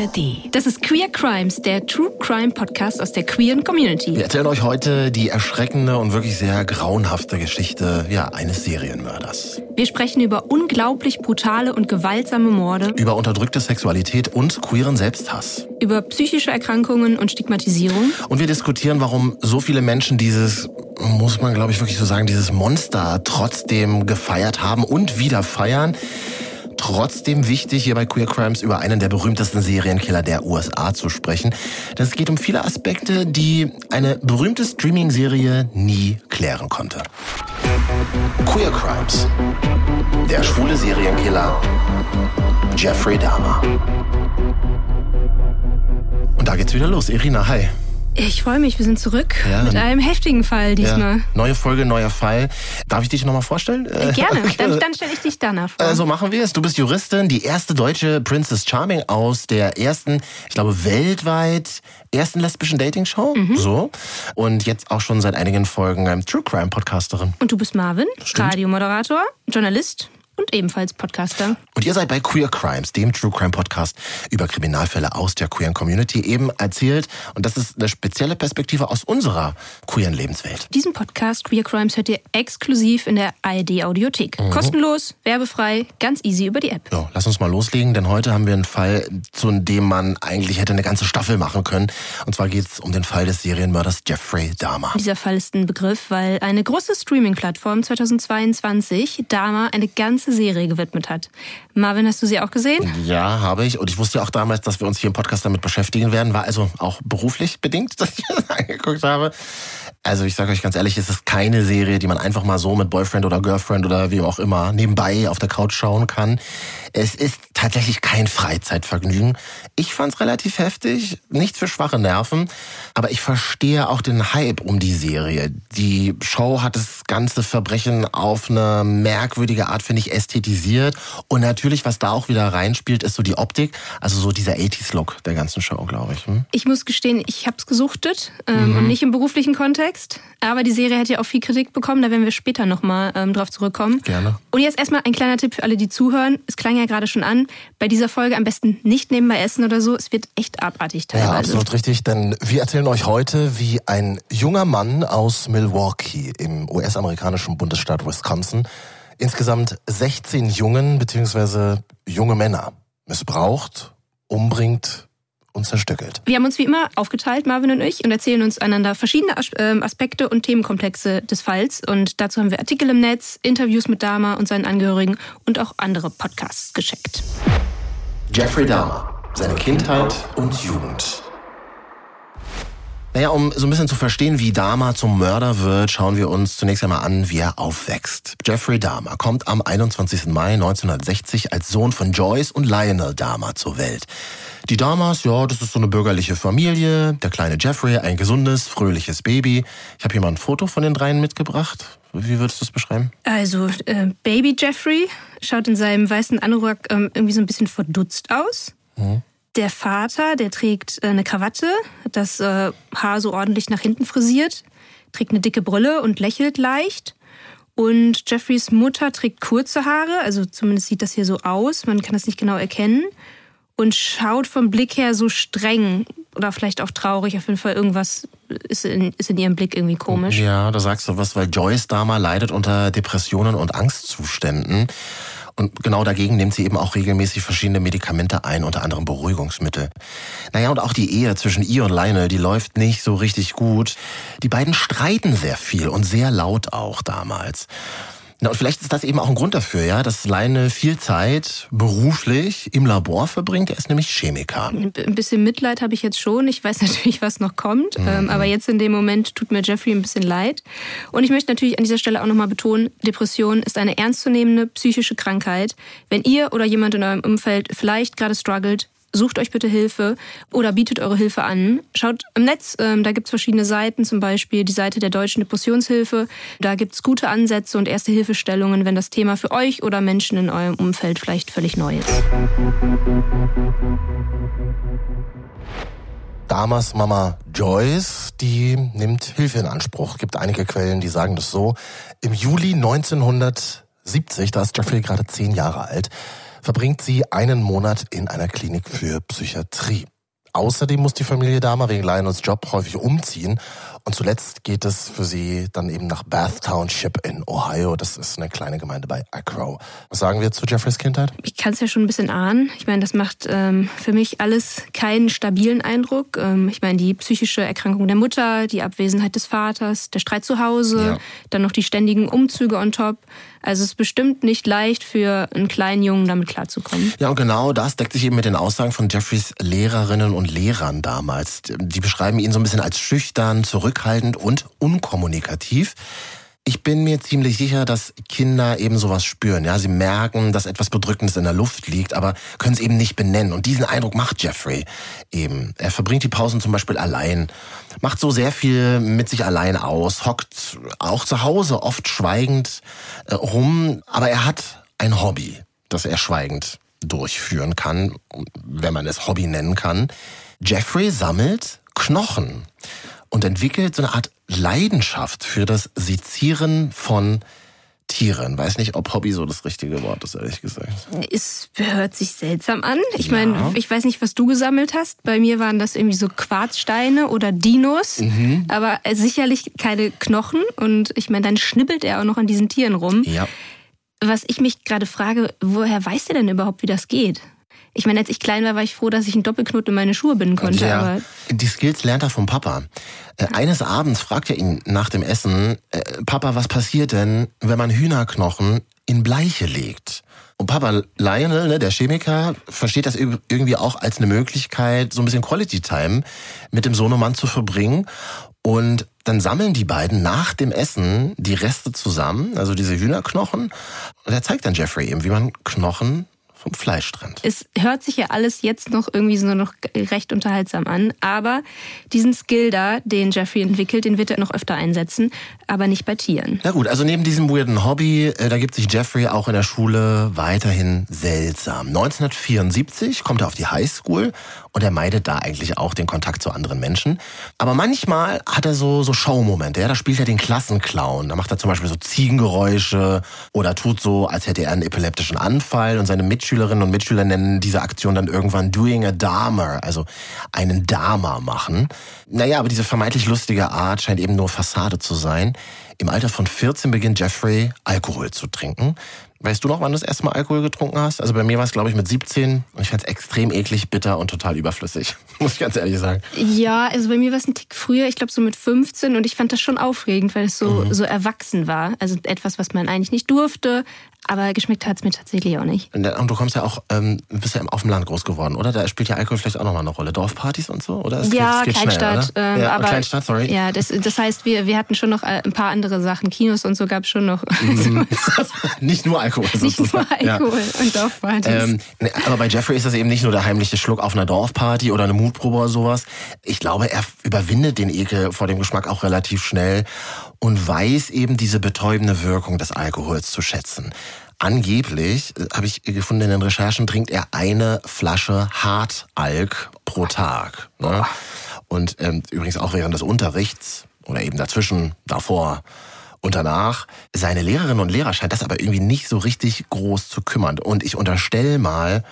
ARD. Das ist Queer Crimes, der True Crime Podcast aus der queeren Community. Wir erzählen euch heute die erschreckende und wirklich sehr grauenhafte Geschichte ja, eines Serienmörders. Wir sprechen über unglaublich brutale und gewaltsame Morde. Über unterdrückte Sexualität und queeren Selbsthass. Über psychische Erkrankungen und Stigmatisierung. Und wir diskutieren, warum so viele Menschen dieses muss man, glaube ich, wirklich so sagen, dieses Monster trotzdem gefeiert haben und wieder feiern trotzdem wichtig, hier bei Queer Crimes über einen der berühmtesten Serienkiller der USA zu sprechen. Das geht um viele Aspekte, die eine berühmte Streaming-Serie nie klären konnte. Queer Crimes. Der schwule Serienkiller Jeffrey Dahmer. Und da geht's wieder los. Irina, hi. Ich freue mich, wir sind zurück ja. mit einem heftigen Fall diesmal. Ja. Neue Folge, neuer Fall. Darf ich dich nochmal vorstellen? Äh, gerne, dann, dann stelle ich dich danach vor. Äh, so machen wir es. Du bist Juristin, die erste deutsche Princess Charming aus der ersten, ich glaube weltweit ersten lesbischen Dating-Show. Mhm. So. Und jetzt auch schon seit einigen Folgen True Crime Podcasterin. Und du bist Marvin, Radiomoderator, Journalist und ebenfalls Podcaster. Und ihr seid bei Queer Crimes, dem True Crime Podcast über Kriminalfälle aus der queeren Community eben erzählt. Und das ist eine spezielle Perspektive aus unserer queeren Lebenswelt. Diesen Podcast Queer Crimes hört ihr exklusiv in der ARD Audiothek. Mhm. Kostenlos, werbefrei, ganz easy über die App. So, lass uns mal loslegen, denn heute haben wir einen Fall, zu dem man eigentlich hätte eine ganze Staffel machen können. Und zwar geht es um den Fall des Serienmörders Jeffrey Dahmer. Dieser Fall ist ein Begriff, weil eine große Streaming-Plattform 2022 Dahmer eine ganze ganze Serie gewidmet hat. Marvin, hast du sie auch gesehen? Ja, habe ich. Und ich wusste ja auch damals, dass wir uns hier im Podcast damit beschäftigen werden. War also auch beruflich bedingt, dass ich das angeguckt habe. Also ich sage euch ganz ehrlich, es ist keine Serie, die man einfach mal so mit Boyfriend oder Girlfriend oder wie auch immer nebenbei auf der Couch schauen kann. Es ist tatsächlich kein Freizeitvergnügen. Ich fand es relativ heftig, nichts für schwache Nerven, aber ich verstehe auch den Hype um die Serie. Die Show hat das ganze Verbrechen auf eine merkwürdige Art, finde ich, ästhetisiert. Und natürlich, was da auch wieder reinspielt, ist so die Optik, also so dieser 80s-Look der ganzen Show, glaube ich. Hm? Ich muss gestehen, ich habe es gesuchtet ähm, mhm. und nicht im beruflichen Kontext. Aber die Serie hat ja auch viel Kritik bekommen, da werden wir später nochmal ähm, drauf zurückkommen. Gerne. Und jetzt erstmal ein kleiner Tipp für alle, die zuhören. Es klang ja gerade schon an, bei dieser Folge am besten nicht nebenbei essen oder so. Es wird echt abartig teilweise. Ja, absolut richtig, denn wir erzählen euch heute, wie ein junger Mann aus Milwaukee im US-amerikanischen Bundesstaat Wisconsin insgesamt 16 Jungen bzw. junge Männer missbraucht, umbringt und zerstückelt. Wir haben uns wie immer aufgeteilt, Marvin und ich, und erzählen uns einander verschiedene ähm, Aspekte und Themenkomplexe des Falls. Und dazu haben wir Artikel im Netz, Interviews mit Dahmer und seinen Angehörigen und auch andere Podcasts gescheckt. Jeffrey Dahmer, seine Kindheit und Jugend. Naja, um so ein bisschen zu verstehen, wie Dahmer zum Mörder wird, schauen wir uns zunächst einmal an, wie er aufwächst. Jeffrey Dahmer kommt am 21. Mai 1960 als Sohn von Joyce und Lionel Dahmer zur Welt. Die Dahmers, ja, das ist so eine bürgerliche Familie. Der kleine Jeffrey, ein gesundes, fröhliches Baby. Ich habe hier mal ein Foto von den dreien mitgebracht. Wie würdest du das beschreiben? Also, äh, Baby Jeffrey schaut in seinem weißen Anorak ähm, irgendwie so ein bisschen verdutzt aus. Mhm. Der Vater, der trägt äh, eine Krawatte, das äh, Haar so ordentlich nach hinten frisiert, trägt eine dicke Brille und lächelt leicht. Und Jeffreys Mutter trägt kurze Haare, also zumindest sieht das hier so aus, man kann das nicht genau erkennen. Und schaut vom Blick her so streng oder vielleicht auch traurig. Auf jeden Fall irgendwas ist in, ist in ihrem Blick irgendwie komisch. Ja, da sagst du was, weil Joyce Dahmer leidet unter Depressionen und Angstzuständen. Und genau dagegen nimmt sie eben auch regelmäßig verschiedene Medikamente ein, unter anderem Beruhigungsmittel. Naja, und auch die Ehe zwischen ihr und Lionel, die läuft nicht so richtig gut. Die beiden streiten sehr viel und sehr laut auch damals. Na, und vielleicht ist das eben auch ein Grund dafür, ja, dass Leine viel Zeit beruflich im Labor verbringt. Er ist nämlich Chemiker. Ein bisschen Mitleid habe ich jetzt schon. Ich weiß natürlich, was noch kommt. Mhm. Ähm, aber jetzt in dem Moment tut mir Jeffrey ein bisschen leid. Und ich möchte natürlich an dieser Stelle auch nochmal betonen, Depression ist eine ernstzunehmende psychische Krankheit. Wenn ihr oder jemand in eurem Umfeld vielleicht gerade struggelt, sucht euch bitte Hilfe oder bietet eure Hilfe an. Schaut im Netz, ähm, da gibt's verschiedene Seiten, zum Beispiel die Seite der Deutschen Depressionshilfe. Da gibt's gute Ansätze und erste Hilfestellungen, wenn das Thema für euch oder Menschen in eurem Umfeld vielleicht völlig neu ist. Damas Mama Joyce, die nimmt Hilfe in Anspruch. Gibt einige Quellen, die sagen das so. Im Juli 1970, da ist Jeffrey gerade zehn Jahre alt, verbringt sie einen Monat in einer Klinik für Psychiatrie. Außerdem muss die Familie Dahmer wegen Lionels Job häufig umziehen und zuletzt geht es für sie dann eben nach Bath Township in Ohio. Das ist eine kleine Gemeinde bei Acro. Was sagen wir zu Jeffreys Kindheit? Ich kann es ja schon ein bisschen ahnen. Ich meine, das macht ähm, für mich alles keinen stabilen Eindruck. Ähm, ich meine, die psychische Erkrankung der Mutter, die Abwesenheit des Vaters, der Streit zu Hause, ja. dann noch die ständigen Umzüge on top. Also es ist bestimmt nicht leicht für einen kleinen Jungen damit klarzukommen. Ja, und genau das deckt sich eben mit den Aussagen von Jeffreys Lehrerinnen und Lehrern damals. Die beschreiben ihn so ein bisschen als schüchtern, zurückhaltend und unkommunikativ. Ich bin mir ziemlich sicher, dass Kinder eben sowas spüren. Ja, sie merken, dass etwas Bedrückendes in der Luft liegt, aber können es eben nicht benennen. Und diesen Eindruck macht Jeffrey eben. Er verbringt die Pausen zum Beispiel allein, macht so sehr viel mit sich allein aus, hockt auch zu Hause oft schweigend äh, rum, aber er hat ein Hobby, das er schweigend durchführen kann, wenn man es Hobby nennen kann. Jeffrey sammelt Knochen und entwickelt so eine Art Leidenschaft für das Sezieren von Tieren. Weiß nicht, ob Hobby so das richtige Wort ist, ehrlich gesagt. Es hört sich seltsam an. Ich ja. meine, ich weiß nicht, was du gesammelt hast. Bei mir waren das irgendwie so Quarzsteine oder Dinos, mhm. aber sicherlich keine Knochen. Und ich meine, dann schnippelt er auch noch an diesen Tieren rum. Ja. Was ich mich gerade frage, woher weiß er denn überhaupt, wie das geht? Ich meine, als ich klein war, war ich froh, dass ich einen Doppelknoten in meine Schuhe binden konnte. Ja, aber die Skills lernt er vom Papa. Äh, eines Abends fragt er ihn nach dem Essen, äh, Papa, was passiert denn, wenn man Hühnerknochen in Bleiche legt? Und Papa Lionel, ne, der Chemiker, versteht das irgendwie auch als eine Möglichkeit, so ein bisschen Quality Time mit dem Sohnemann zu verbringen. Und dann sammeln die beiden nach dem Essen die Reste zusammen, also diese Hühnerknochen. Und er zeigt dann Jeffrey eben, wie man Knochen vom Fleisch trennt. Es hört sich ja alles jetzt noch irgendwie so noch recht unterhaltsam an, aber diesen Skill da, den Jeffrey entwickelt, den wird er noch öfter einsetzen, aber nicht bei Tieren. Na gut, also neben diesem weirden Hobby, äh, da gibt sich Jeffrey auch in der Schule weiterhin seltsam. 1974 kommt er auf die Highschool und er meidet da eigentlich auch den Kontakt zu anderen Menschen. Aber manchmal hat er so, so Showmomente, ja, da spielt er den Klassenclown. Da macht er zum Beispiel so Ziegengeräusche oder tut so, als hätte er einen epileptischen Anfall und seine Mitschüler Mitschülerinnen und Mitschüler nennen diese Aktion dann irgendwann Doing a Dharma, also einen Dharma machen. Naja, aber diese vermeintlich lustige Art scheint eben nur Fassade zu sein. Im Alter von 14 beginnt Jeffrey Alkohol zu trinken. Weißt du noch, wann du das erste Mal Alkohol getrunken hast? Also bei mir war es, glaube ich, mit 17 und ich fand es extrem eklig, bitter und total überflüssig, muss ich ganz ehrlich sagen. Ja, also bei mir war es ein Tick früher, ich glaube so mit 15 und ich fand das schon aufregend, weil es so, mhm. so erwachsen war. Also etwas, was man eigentlich nicht durfte, aber geschmeckt hat es mir tatsächlich auch nicht. Und du kommst ja auch, ähm, bist ja auf dem Land groß geworden, oder? Da spielt ja Alkohol vielleicht auch nochmal eine Rolle. Dorfpartys und so, oder? Es ja, geht, Kleinstadt. Schnell, ähm, ja, aber, Kleinstadt, sorry. Ja, das, das heißt, wir, wir hatten schon noch äh, ein paar andere Sachen. Kinos und so gab es schon noch. Mhm. nicht nur Alkohol. Nicht nur Alkohol ja. und Dorfpartys. Ähm, ne, aber bei Jeffrey ist das eben nicht nur der heimliche Schluck auf einer Dorfparty oder eine Mutprobe oder sowas. Ich glaube, er überwindet den Ekel vor dem Geschmack auch relativ schnell und weiß eben diese betäubende Wirkung des Alkohols zu schätzen. Angeblich, äh, habe ich gefunden in den Recherchen, trinkt er eine Flasche Hartalk pro Tag. Ne? Und ähm, übrigens auch während des Unterrichts oder eben dazwischen, davor und danach. Seine Lehrerinnen und Lehrer scheint das aber irgendwie nicht so richtig groß zu kümmern. Und ich unterstelle mal,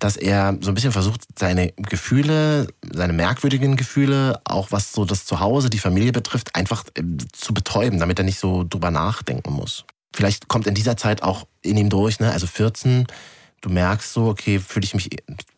dass er so ein bisschen versucht, seine Gefühle, seine merkwürdigen Gefühle, auch was so das Zuhause, die Familie betrifft, einfach äh, zu betäuben, damit er nicht so drüber nachdenken muss. Vielleicht kommt in dieser Zeit auch in ihm durch, ne? Also 14 du merkst so, okay, fühle ich mich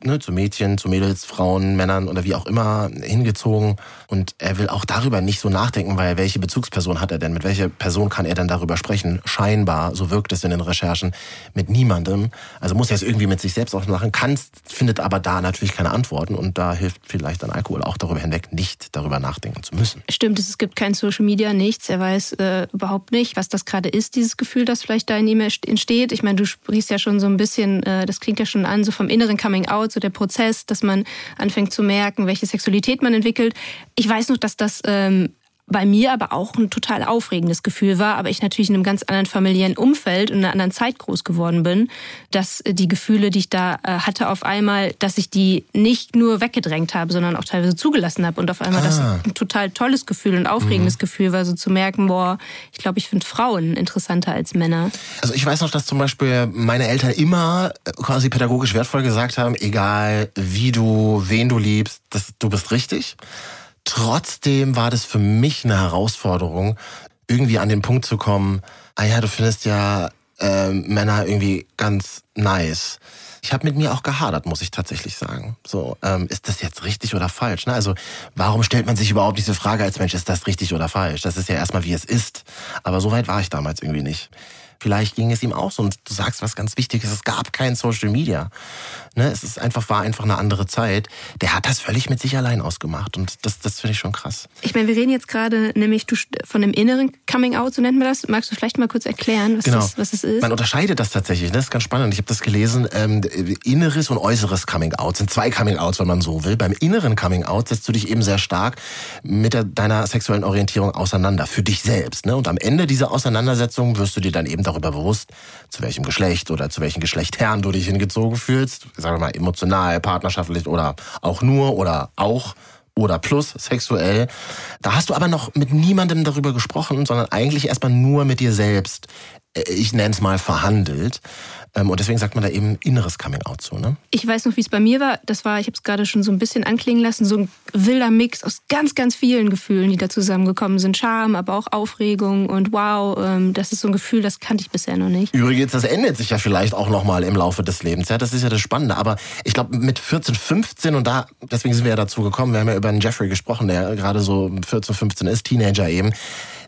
ne, zu Mädchen, zu Mädels, Frauen, Männern oder wie auch immer hingezogen. Und er will auch darüber nicht so nachdenken, weil welche Bezugsperson hat er denn? Mit welcher Person kann er dann darüber sprechen? Scheinbar, so wirkt es in den Recherchen, mit niemandem. Also muss er es irgendwie mit sich selbst auch machen, kann, findet aber da natürlich keine Antworten. Und da hilft vielleicht dann Alkohol auch darüber hinweg, nicht darüber nachdenken zu müssen. Stimmt, es gibt kein Social Media, nichts. Er weiß äh, überhaupt nicht, was das gerade ist, dieses Gefühl, das vielleicht da in ihm entsteht. Ich meine, du sprichst ja schon so ein bisschen äh, das klingt ja schon an, so vom inneren Coming Out, so der Prozess, dass man anfängt zu merken, welche Sexualität man entwickelt. Ich weiß noch, dass das ähm, bei mir aber auch ein total aufregendes Gefühl war, aber ich natürlich in einem ganz anderen familiären Umfeld und in einer anderen Zeit groß geworden bin, dass die Gefühle, die ich da äh, hatte, auf einmal, dass ich die nicht nur weggedrängt habe, sondern auch teilweise zugelassen habe und auf einmal ah. das ein total tolles Gefühl und aufregendes mhm. Gefühl war, so zu merken, boah, ich glaube, ich finde Frauen interessanter als Männer. Also ich weiß noch, dass zum Beispiel meine Eltern immer quasi pädagogisch wertvoll gesagt haben, egal wie du, wen du liebst, das, du bist richtig. Trotzdem war das für mich eine Herausforderung, irgendwie an den Punkt zu kommen, ah ja, du findest ja äh, Männer irgendwie ganz nice. Ich habe mit mir auch gehadert, muss ich tatsächlich sagen. So, ähm, ist das jetzt richtig oder falsch? Ne? Also, warum stellt man sich überhaupt diese Frage als Mensch, ist das richtig oder falsch? Das ist ja erstmal, wie es ist. Aber so weit war ich damals irgendwie nicht. Vielleicht ging es ihm auch so. Und du sagst was ganz Wichtiges, es gab kein Social Media. Ne? Es ist einfach, war einfach eine andere Zeit. Der hat das völlig mit sich allein ausgemacht. Und das, das finde ich schon krass. Ich meine, wir reden jetzt gerade nämlich von dem inneren Coming Out, so nennt man das. Magst du vielleicht mal kurz erklären, was, genau. das, was das ist? Man unterscheidet das tatsächlich. Ne? Das ist ganz spannend. Ich habe das gelesen. Ähm, inneres und äußeres Coming Out sind zwei Coming Outs, wenn man so will. Beim inneren Coming Out setzt du dich eben sehr stark mit der, deiner sexuellen Orientierung auseinander. Für dich selbst. Ne? Und am Ende dieser Auseinandersetzung wirst du dir dann eben darüber bewusst, zu welchem Geschlecht oder zu welchem Geschlechtherrn du dich hingezogen fühlst. Sagen wir mal emotional, partnerschaftlich oder auch nur oder auch oder plus sexuell. Da hast du aber noch mit niemandem darüber gesprochen, sondern eigentlich erstmal nur mit dir selbst. Äh, ich nenne es mal verhandelt. Ähm, und deswegen sagt man da eben inneres Coming-out zu. Ne? Ich weiß noch, wie es bei mir war. Das war, ich habe es gerade schon so ein bisschen anklingen lassen, so ein wilder Mix aus ganz, ganz vielen Gefühlen, die da zusammengekommen sind. Scham, aber auch Aufregung und wow, ähm, das ist so ein Gefühl, das kannte ich bisher noch nicht. Übrigens, das ändert sich ja vielleicht auch nochmal im Laufe des Lebens. Ja, das ist ja das Spannende. Aber ich glaube, mit 14, 15 und da, deswegen sind wir ja dazu gekommen, wir haben ja über einen Jeffrey gesprochen, der gerade so 14, 15 ist, Teenager eben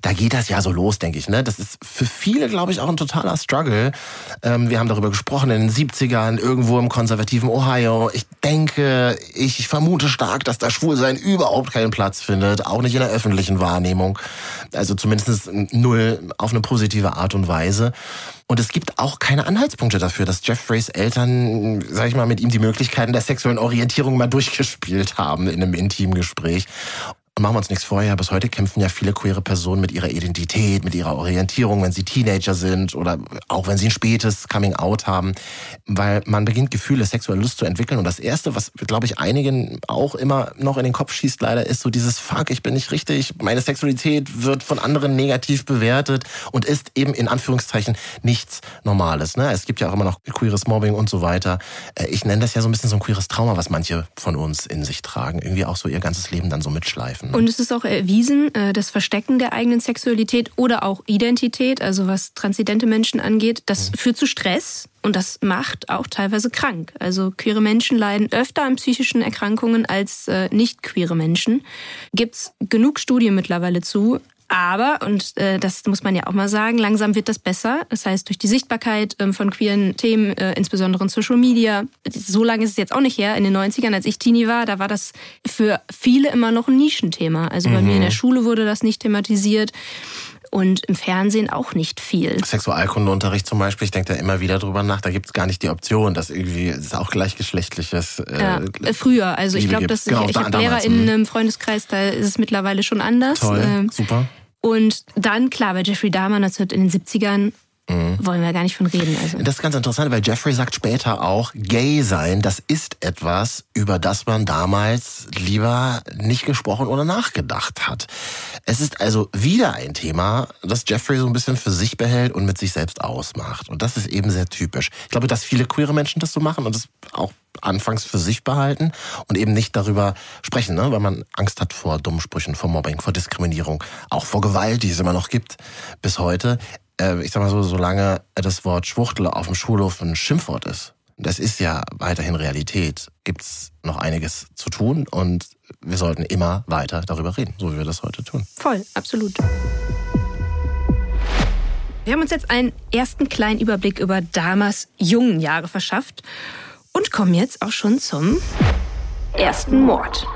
da geht das ja so los, denke ich. Ne? Das ist für viele, glaube ich, auch ein totaler Struggle. Ähm, wir haben darüber gesprochen in den 70ern, irgendwo im konservativen Ohio. Ich denke, ich vermute stark, dass das Schwulsein überhaupt keinen Platz findet, auch nicht in der öffentlichen Wahrnehmung. Also zumindest null auf eine positive Art und Weise. Und es gibt auch keine Anhaltspunkte dafür, dass Jeffreys Eltern, sag ich mal, mit ihm die Möglichkeiten der sexuellen Orientierung mal durchgespielt haben in einem intimen Gespräch. Machen wir uns nichts vorher, bis heute kämpfen ja viele queere Personen mit ihrer Identität, mit ihrer Orientierung, wenn sie Teenager sind oder auch wenn sie ein spätes Coming-out haben, weil man beginnt Gefühle, sexuelle Lust zu entwickeln. Und das Erste, was, glaube ich, einigen auch immer noch in den Kopf schießt, leider, ist so dieses Fuck, ich bin nicht richtig, meine Sexualität wird von anderen negativ bewertet und ist eben in Anführungszeichen nichts Normales. Ne? Es gibt ja auch immer noch queeres Mobbing und so weiter. Äh, ich nenne das ja so ein bisschen so ein queeres Trauma, was manche von uns in sich tragen, irgendwie auch so ihr ganzes Leben dann so mitschleifen treffen. Und es ist auch erwiesen, äh, das Verstecken der eigenen Sexualität oder auch Identität, also was transidente Menschen angeht, das mhm. führt zu Stress und das macht auch teilweise krank. Also queere Menschen leiden öfter an psychischen Erkrankungen als äh, nicht queere Menschen. Gibt's genug Studien mittlerweile zu. Aber, und äh, das muss man ja auch mal sagen, langsam wird das besser. Das heißt, durch die Sichtbarkeit ähm, von queeren Themen, äh, insbesondere in Social Media, so lange ist es jetzt auch nicht her, in den 90ern, als ich Teenie war, da war das für viele immer noch ein Nischenthema. Also bei mhm. mir in der Schule wurde das nicht thematisiert und im Fernsehen auch nicht viel. Sexualkundeunterricht zum Beispiel, ich denke da immer wieder drüber nach, da gibt es gar nicht die Option, dass irgendwie es auch gleichgeschlechtliches. Äh, ja, äh, früher, also ich glaube, dass genau, ich, ich habe Lehrer in einem Freundeskreis, da ist es mittlerweile schon anders. Toll, ähm, super. Und dann, klar, bei Jeffrey Dahmer 19 in den 70ern Mhm. Wollen wir gar nicht von reden. Also. Das ist ganz interessant, weil Jeffrey sagt später auch, gay sein, das ist etwas, über das man damals lieber nicht gesprochen oder nachgedacht hat. Es ist also wieder ein Thema, das Jeffrey so ein bisschen für sich behält und mit sich selbst ausmacht. Und das ist eben sehr typisch. Ich glaube, dass viele queere Menschen das so machen und das auch anfangs für sich behalten und eben nicht darüber sprechen, ne? weil man Angst hat vor Dummsprüchen, vor Mobbing, vor Diskriminierung, auch vor Gewalt, die es immer noch gibt bis heute. Äh, ich sag mal so, solange das Wort Schwuchtel auf dem Schulhof ein Schimpfwort ist, das ist ja weiterhin Realität, gibt's noch einiges zu tun und wir sollten immer weiter darüber reden, so wie wir das heute tun. Voll, absolut. Wir haben uns jetzt einen ersten kleinen Überblick über Damas jungen Jahre verschafft und kommen jetzt auch schon zum ersten Mord.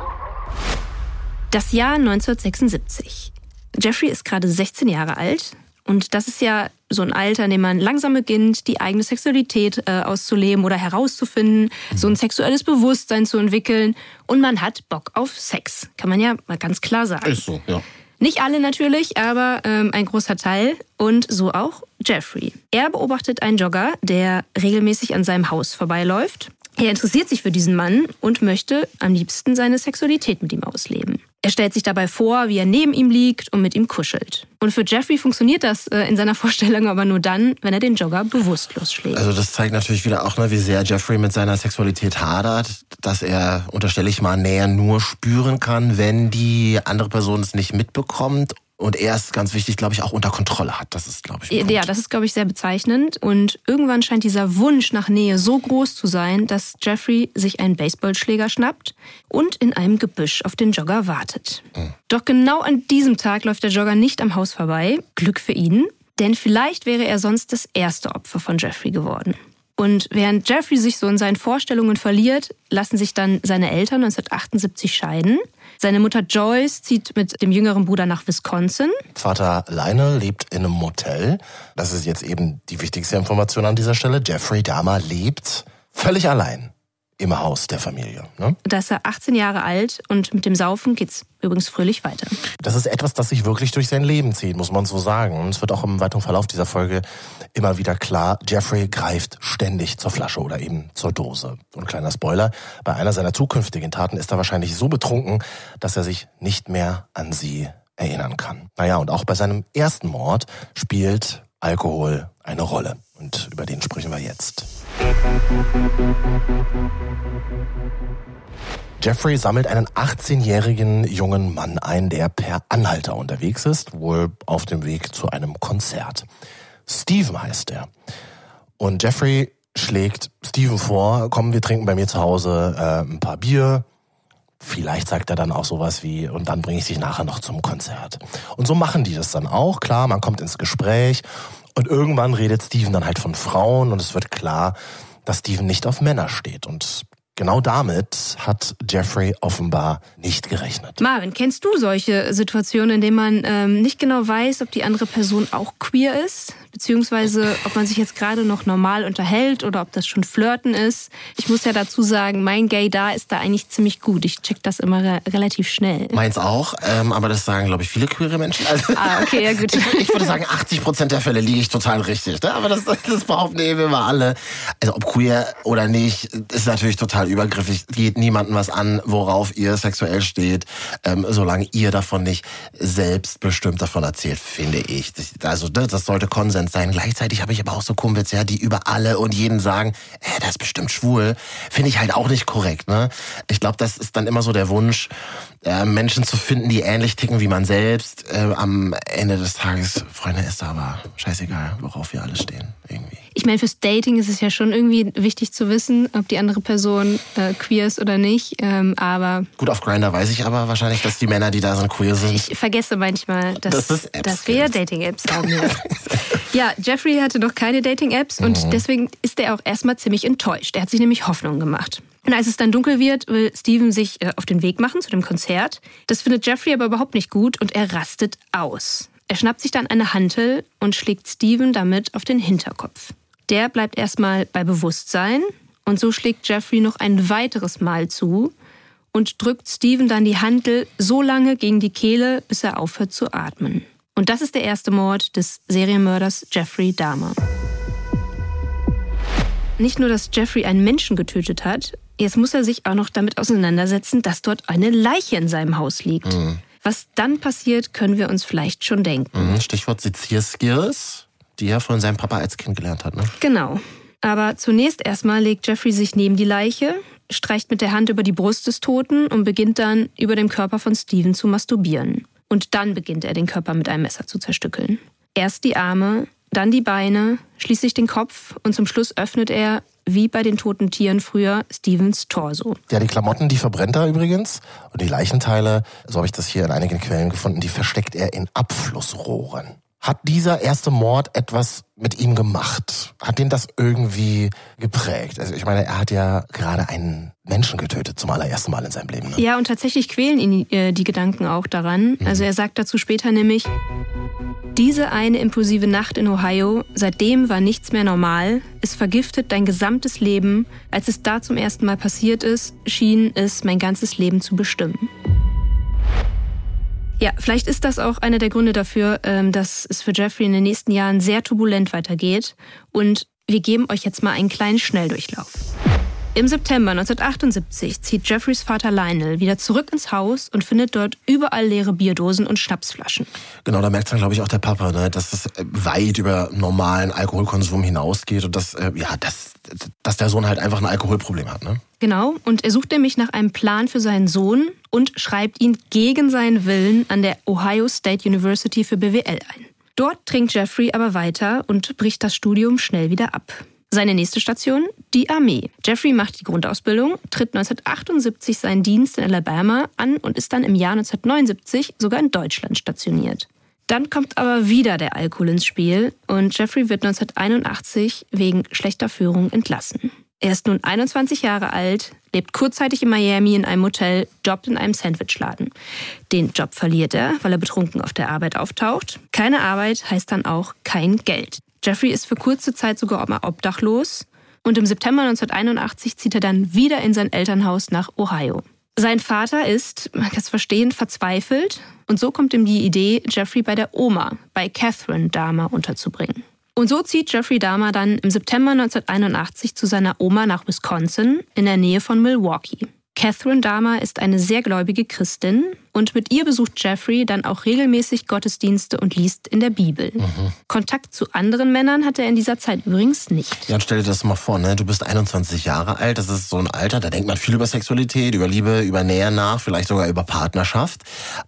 Das Jahr 1976. Jeffrey ist gerade 16 Jahre alt, und das ist ja so ein Alter, in dem man langsam beginnt, die eigene Sexualität äh, auszuleben oder herauszufinden, so ein sexuelles Bewusstsein zu entwickeln. Und man hat Bock auf Sex. Kann man ja mal ganz klar sagen. Ist so, ja. Nicht alle natürlich, aber ähm, ein großer Teil und so auch Jeffrey. Er beobachtet einen Jogger, der regelmäßig an seinem Haus vorbeiläuft. Er interessiert sich für diesen Mann und möchte am liebsten seine Sexualität mit ihm ausleben. Er stellt sich dabei vor, wie er neben ihm liegt und mit ihm kuschelt. Und für Jeffrey funktioniert das äh, in seiner Vorstellung aber nur dann, wenn er den Jogger bewusstlos schlägt. Also das zeigt natürlich wieder auch, ne, wie sehr Jeffrey mit seiner Sexualität hadert, dass er, unterstelle ich mal, näher nur spüren kann, wenn die andere Person es nicht mitbekommt und er ist ganz wichtig, glaube ich, auch unter Kontrolle hat. Das ist, glaube ich, ja, das ist, glaube ich, sehr bezeichnend. Und irgendwann scheint dieser Wunsch nach Nähe so groß zu sein, dass Jeffrey sich einen Baseballschläger schnappt und in einem Gebüsch auf den Jogger wartet. Mhm. Doch genau an diesem Tag läuft der Jogger nicht am Haus vorbei. Glück für ihn, denn vielleicht wäre er sonst das erste Opfer von Jeffrey geworden. Und während Jeffrey sich so in seinen Vorstellungen verliert, lassen sich dann seine Eltern 1978 scheiden. Seine Mutter Joyce zieht mit dem jüngeren Bruder nach Wisconsin. Vater Lionel lebt in einem Motel. Das ist jetzt eben die wichtigste Information an dieser Stelle. Jeffrey Dahmer lebt völlig allein im Haus der Familie. Ne? Da ist er 18 Jahre alt und mit dem Saufen geht's übrigens fröhlich weiter. Das ist etwas, das sich wirklich durch sein Leben zieht, muss man so sagen. Und es wird auch im weiteren Verlauf dieser Folge immer wieder klar, Jeffrey greift ständig zur Flasche oder eben zur Dose. Und kleiner Spoiler, bei einer seiner zukünftigen Taten ist er wahrscheinlich so betrunken, dass er sich nicht mehr an sie erinnern kann. Naja, und auch bei seinem ersten Mord spielt Alkohol eine Rolle. Und über den sprechen wir jetzt. Jeffrey sammelt einen 18-jährigen jungen Mann ein, der per Anhalter unterwegs ist, wohl auf dem Weg zu einem Konzert. Steven heißt er. Und Jeffrey schlägt Steven vor, komm, wir trinken bei mir zu Hause äh, ein paar Bier. Vielleicht sagt er dann auch sowas wie, und dann bringe ich dich nachher noch zum Konzert. Und so machen die das dann auch. Klar, man kommt ins Gespräch und irgendwann redet Steven dann halt von Frauen und es wird klar, dass Steven nicht auf Männer steht. Und Genau damit hat Jeffrey offenbar nicht gerechnet. Marvin, kennst du solche Situationen, in denen man ähm, nicht genau weiß, ob die andere Person auch queer ist? beziehungsweise ob man sich jetzt gerade noch normal unterhält oder ob das schon Flirten ist. Ich muss ja dazu sagen, mein Gay da ist da eigentlich ziemlich gut. Ich check das immer re relativ schnell. Meins auch, ähm, aber das sagen, glaube ich, viele queere Menschen. Also, ah, okay, ja gut. ich, ich, würde sagen, 80 Prozent der Fälle liege ich total richtig. Ne? Aber das, das behaupten eben immer alle. Also ob queer oder nicht, ist natürlich total übergriffig. Geht niemandem was an, worauf ihr sexuell steht, ähm, solange ihr davon nicht selbstbestimmt davon erzählt, finde ich. Also das sollte Konsens Konsens sein. Gleichzeitig habe ich aber auch so Kumpels, ja, die über alle und jeden sagen, äh, das ist bestimmt schwul. Finde ich halt auch nicht korrekt. Ne? Ich glaube, das ist dann immer so der Wunsch, äh, Menschen zu finden, die ähnlich ticken wie man selbst. Äh, am Ende des Tages, Freunde, ist aber scheißegal, worauf wir alle stehen. Irgendwie. Ich meine, fürs Dating ist es ja schon irgendwie wichtig zu wissen, ob die andere Person äh, queer ist oder nicht. Ähm, aber gut, auf Grinder weiß ich aber wahrscheinlich, dass die Männer, die da sind, queer sind. Ich vergesse manchmal, dass, das dass wir Dating-Apps haben. Ja. Jeffrey hatte noch keine Dating-Apps und mhm. deswegen ist er auch erstmal ziemlich enttäuscht. Er hat sich nämlich Hoffnung gemacht. Und als es dann dunkel wird, will Steven sich äh, auf den Weg machen zu dem Konzert. Das findet Jeffrey aber überhaupt nicht gut und er rastet aus. Er schnappt sich dann eine Hantel und schlägt Steven damit auf den Hinterkopf. Der bleibt erstmal bei Bewusstsein und so schlägt Jeffrey noch ein weiteres Mal zu und drückt Steven dann die Hantel so lange gegen die Kehle, bis er aufhört zu atmen. Und das ist der erste Mord des Serienmörders Jeffrey Dahmer. Nicht nur, dass Jeffrey einen Menschen getötet hat, Jetzt muss er sich auch noch damit auseinandersetzen, dass dort eine Leiche in seinem Haus liegt. Mhm. Was dann passiert, können wir uns vielleicht schon denken. Mhm. Stichwort Sezierskills, die er von seinem Papa als Kind gelernt hat. Ne? Genau. Aber zunächst erstmal legt Jeffrey sich neben die Leiche, streicht mit der Hand über die Brust des Toten und beginnt dann über dem Körper von Steven zu masturbieren. Und dann beginnt er den Körper mit einem Messer zu zerstückeln. Erst die Arme, dann die Beine, schließlich den Kopf und zum Schluss öffnet er wie bei den toten Tieren früher Stevens Torso. Ja, die Klamotten, die verbrennt er übrigens. Und die Leichenteile, so habe ich das hier in einigen Quellen gefunden, die versteckt er in Abflussrohren. Hat dieser erste Mord etwas mit ihm gemacht? Hat ihn das irgendwie geprägt? Also ich meine, er hat ja gerade einen Menschen getötet zum allerersten Mal in seinem Leben. Ne? Ja, und tatsächlich quälen ihn äh, die Gedanken auch daran. Mhm. Also er sagt dazu später nämlich, diese eine impulsive Nacht in Ohio, seitdem war nichts mehr normal. Es vergiftet dein gesamtes Leben. Als es da zum ersten Mal passiert ist, schien es mein ganzes Leben zu bestimmen. Ja, vielleicht ist das auch einer der Gründe dafür, ähm, dass es für Jeffrey in den nächsten Jahren sehr turbulent weitergeht. Und wir geben euch jetzt mal einen kleinen Schnelldurchlauf. Im September 1978 zieht Jeffreys Vater Lionel wieder zurück ins Haus und findet dort überall leere Bierdosen und Schnapsflaschen. Genau, da merkt dann, glaube ich, auch der Papa, ne, dass es weit über normalen Alkoholkonsum hinausgeht und dass, äh, ja, dass, dass der Sohn halt einfach ein Alkoholproblem hat. Ne? Genau, und er sucht nämlich nach einem Plan für seinen Sohn und schreibt ihn gegen seinen Willen an der Ohio State University für BWL ein. Dort trinkt Jeffrey aber weiter und bricht das Studium schnell wieder ab. Seine nächste Station, die Armee. Jeffrey macht die Grundausbildung, tritt 1978 seinen Dienst in Alabama an und ist dann im Jahr 1979 sogar in Deutschland stationiert. Dann kommt aber wieder der Alkohol ins Spiel und Jeffrey wird 1981 wegen schlechter Führung entlassen. Er ist nun 21 Jahre alt, lebt kurzzeitig in Miami in einem Hotel, jobbt in einem Sandwichladen. Den Job verliert er, weil er betrunken auf der Arbeit auftaucht. Keine Arbeit heißt dann auch kein Geld. Jeffrey ist für kurze Zeit sogar obdachlos und im September 1981 zieht er dann wieder in sein Elternhaus nach Ohio. Sein Vater ist, man kann es verstehen, verzweifelt und so kommt ihm die Idee, Jeffrey bei der Oma, bei Catherine Dahmer unterzubringen. Und so zieht Jeffrey Dahmer dann im September 1981 zu seiner Oma nach Wisconsin in der Nähe von Milwaukee. Catherine Dahmer ist eine sehr gläubige Christin und mit ihr besucht Jeffrey dann auch regelmäßig Gottesdienste und liest in der Bibel. Mhm. Kontakt zu anderen Männern hat er in dieser Zeit übrigens nicht. Ja, und stell dir das mal vor, ne? du bist 21 Jahre alt, das ist so ein Alter, da denkt man viel über Sexualität, über Liebe, über Nähe nach, vielleicht sogar über Partnerschaft.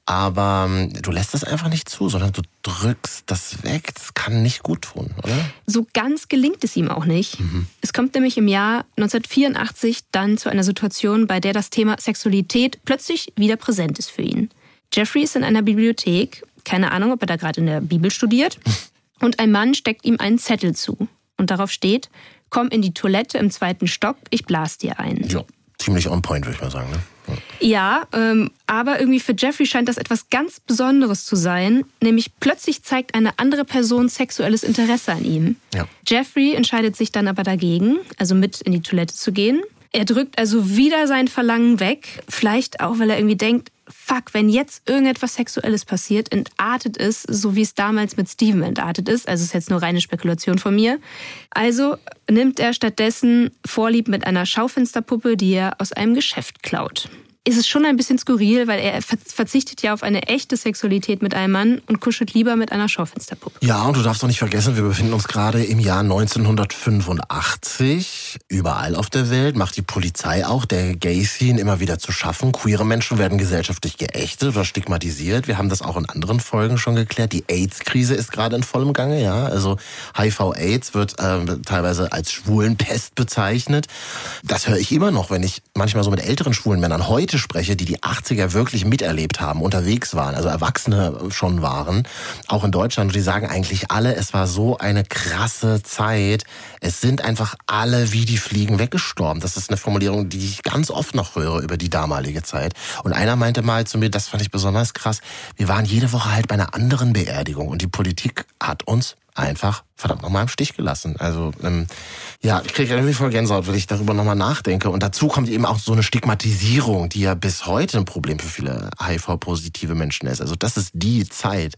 Aber ähm, du lässt das einfach nicht zu, sondern du drückst das weg. Das kann nicht gut tun, oder? So ganz gelingt es ihm auch nicht. Mhm. Es kommt nämlich im Jahr 1984 dann zu einer Situation, bei der das Thema Sexualität plötzlich wieder präsent ist für ihn. Jeffrey ist in einer Bibliothek, keine Ahnung, ob er da gerade in der Bibel studiert, und ein Mann steckt ihm einen Zettel zu. Und darauf steht, komm in die Toilette im zweiten Stock, ich blas dir ein. Ja, ziemlich on point, würde ich mal sagen. Ne? Ja, ähm, aber irgendwie für Jeffrey scheint das etwas ganz Besonderes zu sein. Nämlich plötzlich zeigt eine andere Person sexuelles Interesse an ihm. Ja. Jeffrey entscheidet sich dann aber dagegen, also mit in die Toilette zu gehen. Er drückt also wieder sein Verlangen weg. Vielleicht auch, weil er irgendwie denkt, fuck, wenn jetzt irgendetwas Sexuelles passiert, entartet es, so wie es damals mit Steven entartet ist. Also ist jetzt nur reine Spekulation von mir. Also nimmt er stattdessen Vorlieb mit einer Schaufensterpuppe, die er aus einem Geschäft klaut ist es schon ein bisschen skurril, weil er verzichtet ja auf eine echte Sexualität mit einem Mann und kuschelt lieber mit einer Schaufensterpuppe. Ja, und du darfst doch nicht vergessen, wir befinden uns gerade im Jahr 1985. Überall auf der Welt macht die Polizei auch der Gay-Scene immer wieder zu schaffen. Queere Menschen werden gesellschaftlich geächtet oder stigmatisiert. Wir haben das auch in anderen Folgen schon geklärt. Die AIDS-Krise ist gerade in vollem Gange, ja. Also HIV-AIDS wird äh, teilweise als Schwulenpest bezeichnet. Das höre ich immer noch, wenn ich manchmal so mit älteren schwulen Männern heute Leute spreche, die die 80er wirklich miterlebt haben, unterwegs waren, also Erwachsene schon waren, auch in Deutschland, und die sagen eigentlich alle, es war so eine krasse Zeit. Es sind einfach alle wie die Fliegen weggestorben. Das ist eine Formulierung, die ich ganz oft noch höre über die damalige Zeit. Und einer meinte mal zu mir, das fand ich besonders krass, wir waren jede Woche halt bei einer anderen Beerdigung und die Politik hat uns einfach verdammt nochmal im Stich gelassen. Also ähm, ja, ich kriege irgendwie voll Gänsehaut, wenn ich darüber nochmal nachdenke. Und dazu kommt eben auch so eine Stigmatisierung, die ja bis heute ein Problem für viele HIV-positive Menschen ist. Also das ist die Zeit,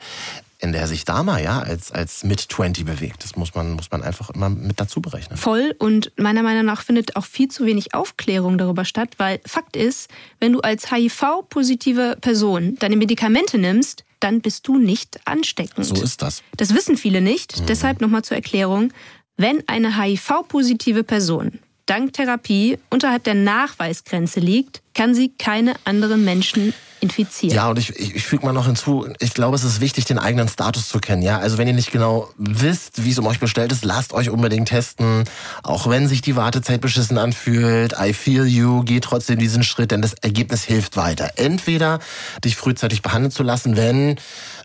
in der sich Dama ja als, als Mid-20 bewegt. Das muss man, muss man einfach immer mit dazu berechnen. Voll und meiner Meinung nach findet auch viel zu wenig Aufklärung darüber statt, weil Fakt ist, wenn du als HIV-positive Person deine Medikamente nimmst, dann bist du nicht ansteckend. So ist das. Das wissen viele nicht. Mhm. Deshalb nochmal zur Erklärung. Wenn eine HIV-positive Person dank Therapie unterhalb der Nachweisgrenze liegt, kann sie keine anderen Menschen infizieren. Ja, und ich, ich, ich füge mal noch hinzu, ich glaube, es ist wichtig, den eigenen Status zu kennen. Ja, Also wenn ihr nicht genau wisst, wie es um euch bestellt ist, lasst euch unbedingt testen. Auch wenn sich die Wartezeit beschissen anfühlt, I feel you, geh trotzdem diesen Schritt, denn das Ergebnis hilft weiter. Entweder dich frühzeitig behandeln zu lassen, wenn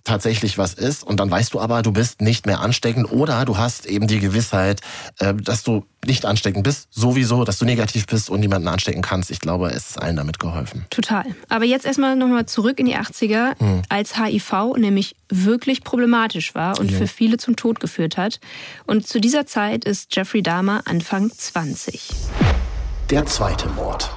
tatsächlich was ist und dann weißt du aber, du bist nicht mehr ansteckend oder du hast eben die Gewissheit, äh, dass du nicht ansteckend bist, sowieso, dass du negativ bist und niemanden anstecken kannst. Ich glaube, es ist allen damit geholfen. Total. Aber jetzt erstmal nochmal zurück in die 80er, hm. als HIV nämlich wirklich problematisch war und ja. für viele zum Tod geführt hat. Und zu dieser Zeit ist Jeffrey Dahmer Anfang 20. Der zweite Mord.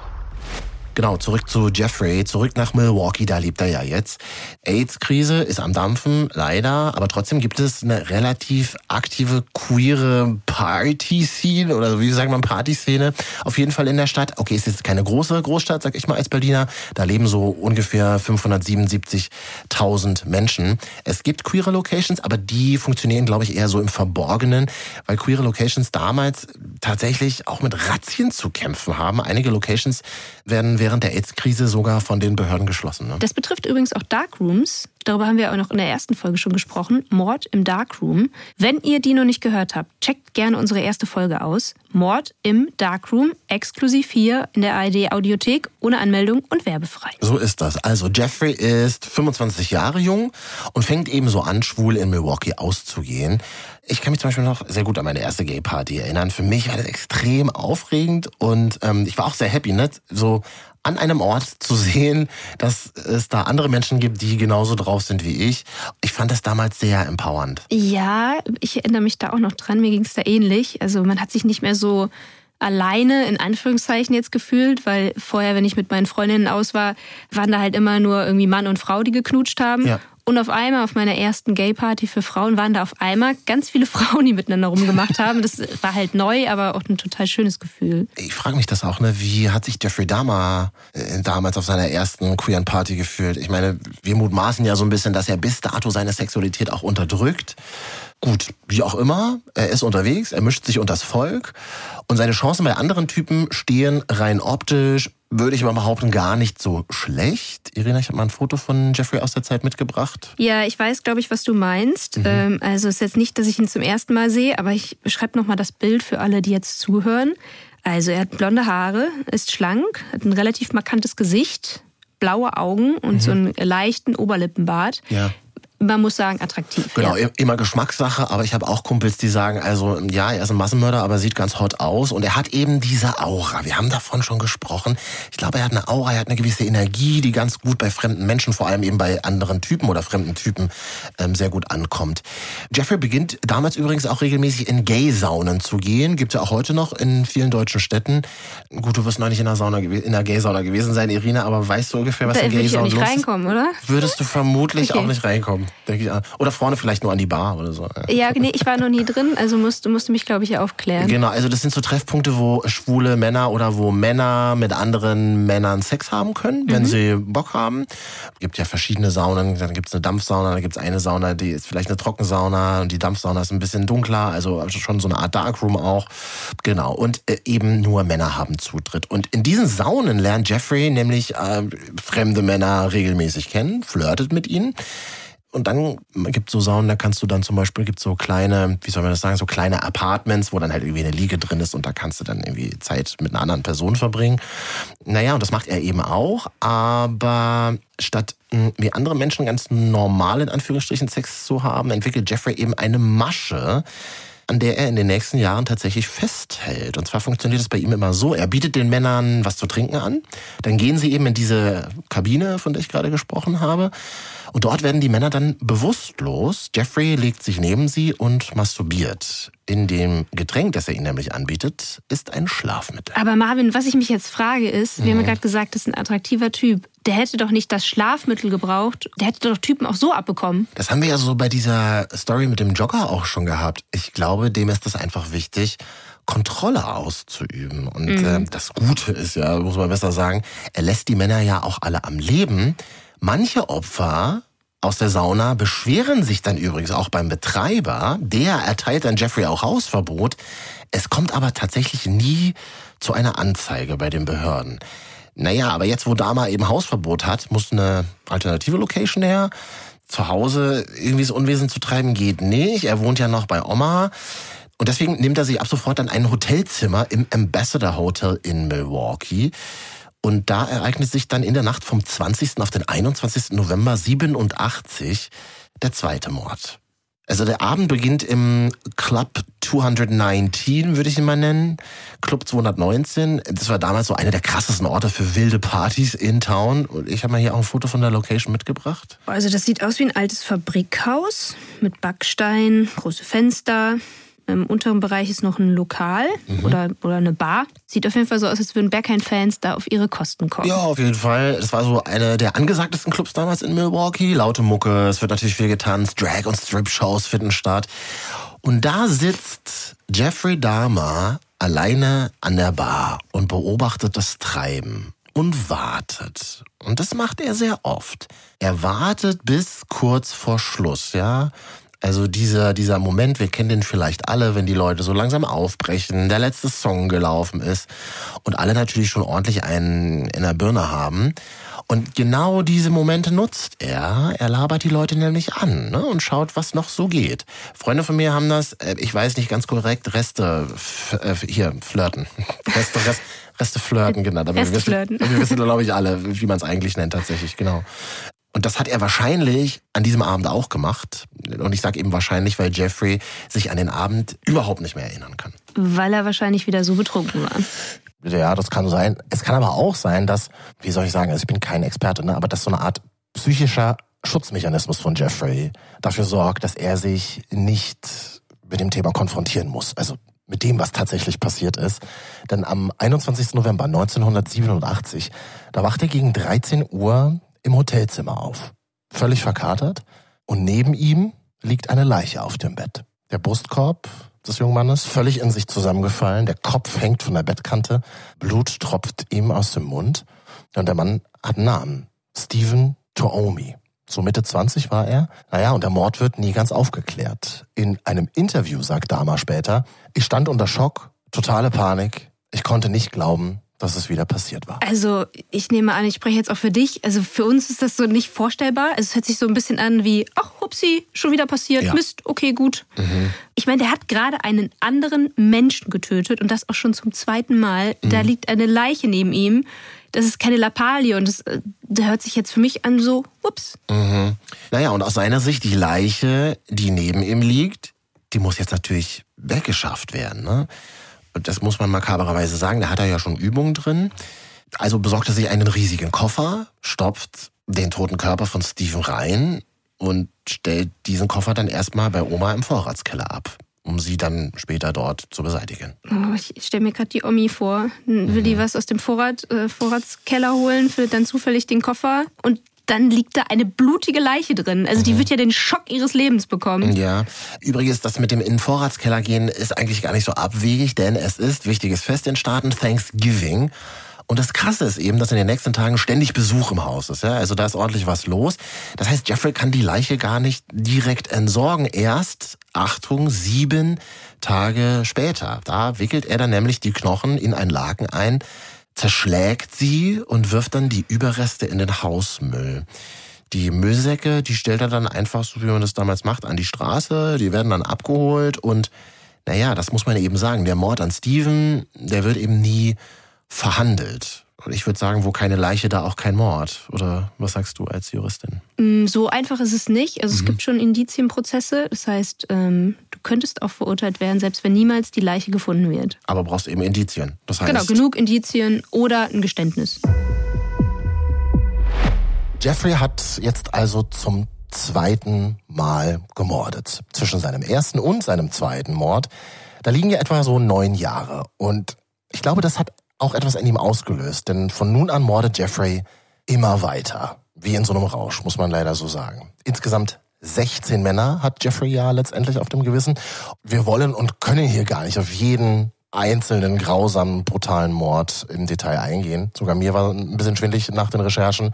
Genau, zurück zu Jeffrey, zurück nach Milwaukee, da lebt er ja jetzt. AIDS-Krise ist am Dampfen, leider, aber trotzdem gibt es eine relativ aktive queere Party-Scene oder wie sagt man Party-Szene auf jeden Fall in der Stadt. Okay, es ist keine große Großstadt, sag ich mal als Berliner. Da leben so ungefähr 577.000 Menschen. Es gibt queere Locations, aber die funktionieren, glaube ich, eher so im Verborgenen, weil queere Locations damals tatsächlich auch mit Razzien zu kämpfen haben. Einige Locations werden während der AIDS-Krise sogar von den Behörden geschlossen. Ne? Das betrifft übrigens auch Darkrooms. Darüber haben wir auch noch in der ersten Folge schon gesprochen. Mord im Darkroom. Wenn ihr die noch nicht gehört habt, checkt gerne unsere erste Folge aus. Mord im Darkroom, exklusiv hier in der ARD Audiothek, ohne Anmeldung und werbefrei. So ist das. Also Jeffrey ist 25 Jahre jung und fängt eben so an, schwul in Milwaukee auszugehen. Ich kann mich zum Beispiel noch sehr gut an meine erste Gay-Party erinnern. Für mich war das extrem aufregend und ähm, ich war auch sehr happy, ne? So an einem Ort zu sehen, dass es da andere Menschen gibt, die genauso drauf sind wie ich. Ich fand das damals sehr empowernd. Ja, ich erinnere mich da auch noch dran. Mir ging es da ähnlich. Also man hat sich nicht mehr so alleine in Anführungszeichen jetzt gefühlt, weil vorher, wenn ich mit meinen Freundinnen aus war, waren da halt immer nur irgendwie Mann und Frau, die geknutscht haben. Ja. Und auf einmal, auf meiner ersten Gay-Party für Frauen, waren da auf einmal ganz viele Frauen, die miteinander rumgemacht haben. Das war halt neu, aber auch ein total schönes Gefühl. Ich frage mich das auch, ne? Wie hat sich Jeffrey Dahmer äh, damals auf seiner ersten queeren Party gefühlt? Ich meine, wir mutmaßen ja so ein bisschen, dass er bis dato seine Sexualität auch unterdrückt. Gut, wie auch immer, er ist unterwegs, er mischt sich unter das Volk und seine Chancen bei anderen Typen stehen rein optisch, würde ich mal behaupten, gar nicht so schlecht. Irina, ich habe mal ein Foto von Jeffrey aus der Zeit mitgebracht. Ja, ich weiß, glaube ich, was du meinst. Mhm. Ähm, also es ist jetzt nicht, dass ich ihn zum ersten Mal sehe, aber ich beschreibe nochmal das Bild für alle, die jetzt zuhören. Also er hat blonde Haare, ist schlank, hat ein relativ markantes Gesicht, blaue Augen und mhm. so einen leichten Oberlippenbart. Ja man muss sagen, attraktiv. Genau, ja. immer Geschmackssache, aber ich habe auch Kumpels, die sagen, also ja, er ist ein Massenmörder, aber sieht ganz hot aus und er hat eben diese Aura. Wir haben davon schon gesprochen. Ich glaube, er hat eine Aura, er hat eine gewisse Energie, die ganz gut bei fremden Menschen, vor allem eben bei anderen Typen oder fremden Typen ähm, sehr gut ankommt. Jeffrey beginnt damals übrigens auch regelmäßig in Gay-Saunen zu gehen. Gibt ja auch heute noch in vielen deutschen Städten. Gut, du wirst noch nicht in der Sauna in der Gay-Sauna gewesen sein, Irina, aber weißt du ungefähr, was da in Gay-Saunen los ist? reinkommen, oder? Würdest du vermutlich okay. auch nicht reinkommen denke ich. Oder vorne vielleicht nur an die Bar oder so. Ja, nee, ich war noch nie drin, also musst, musst du mich, glaube ich, aufklären. Genau, also das sind so Treffpunkte, wo schwule Männer oder wo Männer mit anderen Männern Sex haben können, wenn mhm. sie Bock haben. Es gibt ja verschiedene Saunen, dann gibt es eine Dampfsauna, dann gibt es eine Sauna, die ist vielleicht eine Trockensauna und die Dampfsauna ist ein bisschen dunkler, also schon so eine Art Darkroom auch. Genau, und äh, eben nur Männer haben Zutritt. Und in diesen Saunen lernt Jeffrey nämlich äh, fremde Männer regelmäßig kennen, flirtet mit ihnen. Und dann gibt so Saunen, da kannst du dann zum Beispiel, gibt so kleine, wie soll man das sagen, so kleine Apartments, wo dann halt irgendwie eine Liege drin ist und da kannst du dann irgendwie Zeit mit einer anderen Person verbringen. Naja, und das macht er eben auch, aber statt hm, wie andere Menschen ganz normal in Anführungsstrichen Sex zu haben, entwickelt Jeffrey eben eine Masche, an der er in den nächsten Jahren tatsächlich festhält. Und zwar funktioniert es bei ihm immer so, er bietet den Männern was zu trinken an, dann gehen sie eben in diese Kabine, von der ich gerade gesprochen habe, und dort werden die Männer dann bewusstlos. Jeffrey legt sich neben sie und masturbiert. In dem Getränk, das er ihnen nämlich anbietet, ist ein Schlafmittel. Aber Marvin, was ich mich jetzt frage ist, mhm. wir haben ja mhm. gerade gesagt, das ist ein attraktiver Typ. Der hätte doch nicht das Schlafmittel gebraucht. Der hätte doch Typen auch so abbekommen. Das haben wir ja so bei dieser Story mit dem Jogger auch schon gehabt. Ich glaube, dem ist das einfach wichtig, Kontrolle auszuüben. Und mhm. äh, das Gute ist ja, muss man besser sagen, er lässt die Männer ja auch alle am Leben. Manche Opfer aus der Sauna beschweren sich dann übrigens auch beim Betreiber. Der erteilt dann Jeffrey auch Hausverbot. Es kommt aber tatsächlich nie zu einer Anzeige bei den Behörden. Naja, aber jetzt, wo Dama eben Hausverbot hat, muss eine alternative Location her. Zu Hause irgendwie das Unwesen zu treiben geht nicht. Er wohnt ja noch bei Oma. Und deswegen nimmt er sich ab sofort dann ein Hotelzimmer im Ambassador Hotel in Milwaukee. Und da ereignet sich dann in der Nacht vom 20. auf den 21. November 87 der zweite Mord. Also der Abend beginnt im Club 219, würde ich ihn mal nennen. Club 219. Das war damals so einer der krassesten Orte für wilde Partys in Town. Und ich habe mal hier auch ein Foto von der Location mitgebracht. Also das sieht aus wie ein altes Fabrikhaus mit Backstein, große Fenster. Im unteren Bereich ist noch ein Lokal mhm. oder, oder eine Bar. Sieht auf jeden Fall so aus, als würden Berghain-Fans da auf ihre Kosten kommen. Ja, auf jeden Fall. Es war so einer der angesagtesten Clubs damals in Milwaukee. Laute Mucke, es wird natürlich viel getanzt, Drag- und Strip-Shows finden statt. Und da sitzt Jeffrey Dahmer alleine an der Bar und beobachtet das Treiben und wartet. Und das macht er sehr oft. Er wartet bis kurz vor Schluss, ja. Also dieser, dieser Moment, wir kennen den vielleicht alle, wenn die Leute so langsam aufbrechen, der letzte Song gelaufen ist und alle natürlich schon ordentlich einen in der Birne haben. Und genau diese Momente nutzt er. Er labert die Leute nämlich an ne, und schaut, was noch so geht. Freunde von mir haben das, äh, ich weiß nicht ganz korrekt, Reste, äh, hier, flirten. Reste, Reste, Reste flirten genannt. Aber wir wissen, wir wissen, glaube ich, alle, wie man es eigentlich nennt tatsächlich, genau. Und das hat er wahrscheinlich an diesem Abend auch gemacht. Und ich sage eben wahrscheinlich, weil Jeffrey sich an den Abend überhaupt nicht mehr erinnern kann. Weil er wahrscheinlich wieder so betrunken war. Ja, das kann sein. Es kann aber auch sein, dass, wie soll ich sagen, also ich bin kein Experte, ne, aber dass so eine Art psychischer Schutzmechanismus von Jeffrey dafür sorgt, dass er sich nicht mit dem Thema konfrontieren muss. Also mit dem, was tatsächlich passiert ist. Denn am 21. November 1987, da wacht er gegen 13 Uhr im Hotelzimmer auf. Völlig verkatert. Und neben ihm liegt eine Leiche auf dem Bett. Der Brustkorb des jungen Mannes, völlig in sich zusammengefallen. Der Kopf hängt von der Bettkante. Blut tropft ihm aus dem Mund. Und der Mann hat einen Namen. Stephen Toomi. So Mitte 20 war er. Naja, und der Mord wird nie ganz aufgeklärt. In einem Interview sagt Dama später, ich stand unter Schock, totale Panik. Ich konnte nicht glauben, dass es wieder passiert war. Also ich nehme an, ich spreche jetzt auch für dich. Also für uns ist das so nicht vorstellbar. Also es hört sich so ein bisschen an wie, ach, hupsi, schon wieder passiert, ja. Mist, okay, gut. Mhm. Ich meine, der hat gerade einen anderen Menschen getötet und das auch schon zum zweiten Mal. Mhm. Da liegt eine Leiche neben ihm. Das ist keine Lappalie und das, äh, das hört sich jetzt für mich an so, ups. Mhm. Naja, und aus seiner Sicht, die Leiche, die neben ihm liegt, die muss jetzt natürlich weggeschafft werden. Ne? Das muss man makabererweise sagen, da hat er ja schon Übungen drin. Also besorgt er sich einen riesigen Koffer, stopft den toten Körper von Steven rein und stellt diesen Koffer dann erstmal bei Oma im Vorratskeller ab, um sie dann später dort zu beseitigen. Oh, ich stelle mir gerade die Omi vor. Will mhm. die was aus dem Vorrat, äh, Vorratskeller holen, findet dann zufällig den Koffer und dann liegt da eine blutige Leiche drin. Also die mhm. wird ja den Schock ihres Lebens bekommen. Ja. Übrigens, das mit dem in den Vorratskeller gehen ist eigentlich gar nicht so abwegig, denn es ist wichtiges Fest in Staaten, Thanksgiving. Und das Krasse ist eben, dass in den nächsten Tagen ständig Besuch im Haus ist. Ja? Also da ist ordentlich was los. Das heißt, Jeffrey kann die Leiche gar nicht direkt entsorgen. Erst, Achtung, sieben Tage später. Da wickelt er dann nämlich die Knochen in ein Laken ein, zerschlägt sie und wirft dann die Überreste in den Hausmüll. Die Müllsäcke, die stellt er dann einfach, so wie man das damals macht, an die Straße. Die werden dann abgeholt und naja, das muss man eben sagen. Der Mord an Steven, der wird eben nie verhandelt. Und ich würde sagen, wo keine Leiche, da auch kein Mord. Oder was sagst du als Juristin? Mm, so einfach ist es nicht. Also mhm. es gibt schon Indizienprozesse. Das heißt, ähm, du könntest auch verurteilt werden, selbst wenn niemals die Leiche gefunden wird. Aber brauchst eben Indizien. Das heißt, genau, genug Indizien oder ein Geständnis. Jeffrey hat jetzt also zum zweiten Mal gemordet. Zwischen seinem ersten und seinem zweiten Mord. Da liegen ja etwa so neun Jahre. Und ich glaube, das hat auch etwas in ihm ausgelöst, denn von nun an mordet Jeffrey immer weiter. Wie in so einem Rausch, muss man leider so sagen. Insgesamt 16 Männer hat Jeffrey ja letztendlich auf dem Gewissen. Wir wollen und können hier gar nicht auf jeden einzelnen grausamen, brutalen Mord im Detail eingehen. Sogar mir war ein bisschen schwindlig nach den Recherchen.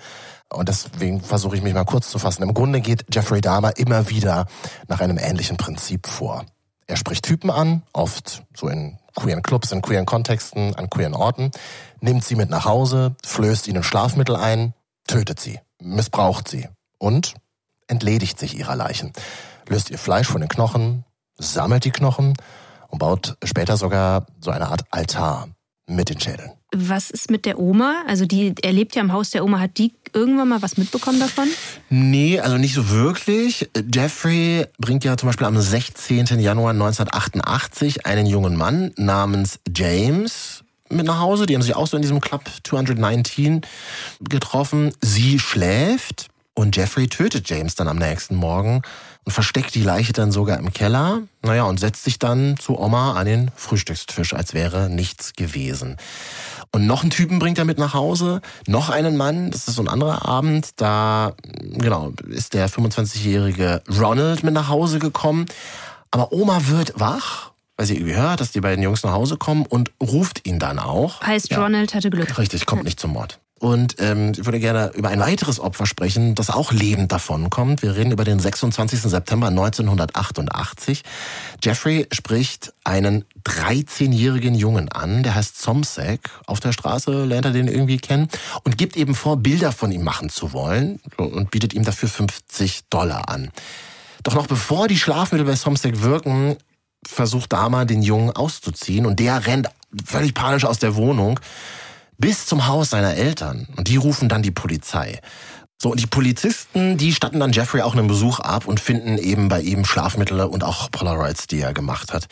Und deswegen versuche ich mich mal kurz zu fassen. Im Grunde geht Jeffrey Dahmer immer wieder nach einem ähnlichen Prinzip vor. Er spricht Typen an, oft so in queeren Clubs, in queeren Kontexten, an queeren Orten, nimmt sie mit nach Hause, flößt ihnen Schlafmittel ein, tötet sie, missbraucht sie und entledigt sich ihrer Leichen, löst ihr Fleisch von den Knochen, sammelt die Knochen und baut später sogar so eine Art Altar mit den Schädeln. Was ist mit der Oma? Also die, er lebt ja im Haus der Oma. Hat die irgendwann mal was mitbekommen davon? Nee, also nicht so wirklich. Jeffrey bringt ja zum Beispiel am 16. Januar 1988 einen jungen Mann namens James mit nach Hause. Die haben sich auch so in diesem Club 219 getroffen. Sie schläft Und Jeffrey tötet James dann am nächsten Morgen und versteckt die Leiche dann sogar im Keller. Naja, und setzt sich dann zu Oma an den Frühstückstisch, als wäre nichts gewesen. Und noch einen Typen bringt er mit nach Hause, noch einen Mann, das ist so ein anderer Abend, da genau ist der 25-jährige Ronald mit nach Hause gekommen. Aber Oma wird wach, weil sie hört, dass die beiden Jungs nach Hause kommen und ruft ihn dann auch. Heißt, ja. Ronald hatte Glück. Richtig, kommt nicht zum Mord. Und ähm, ich würde gerne über ein weiteres Opfer sprechen, das auch lebend davonkommt. Wir reden über den 26. September 1988. Jeffrey spricht einen 13-jährigen Jungen an, der heißt Somsek. Auf der Straße lernt er den irgendwie kennen und gibt eben vor, Bilder von ihm machen zu wollen und bietet ihm dafür 50 Dollar an. Doch noch bevor die Schlafmittel bei Somsek wirken, versucht Dama den Jungen auszuziehen und der rennt völlig panisch aus der Wohnung bis zum Haus seiner Eltern. Und die rufen dann die Polizei. So, und die Polizisten, die statten dann Jeffrey auch einen Besuch ab und finden eben bei ihm Schlafmittel und auch Polaroids, die er gemacht hat.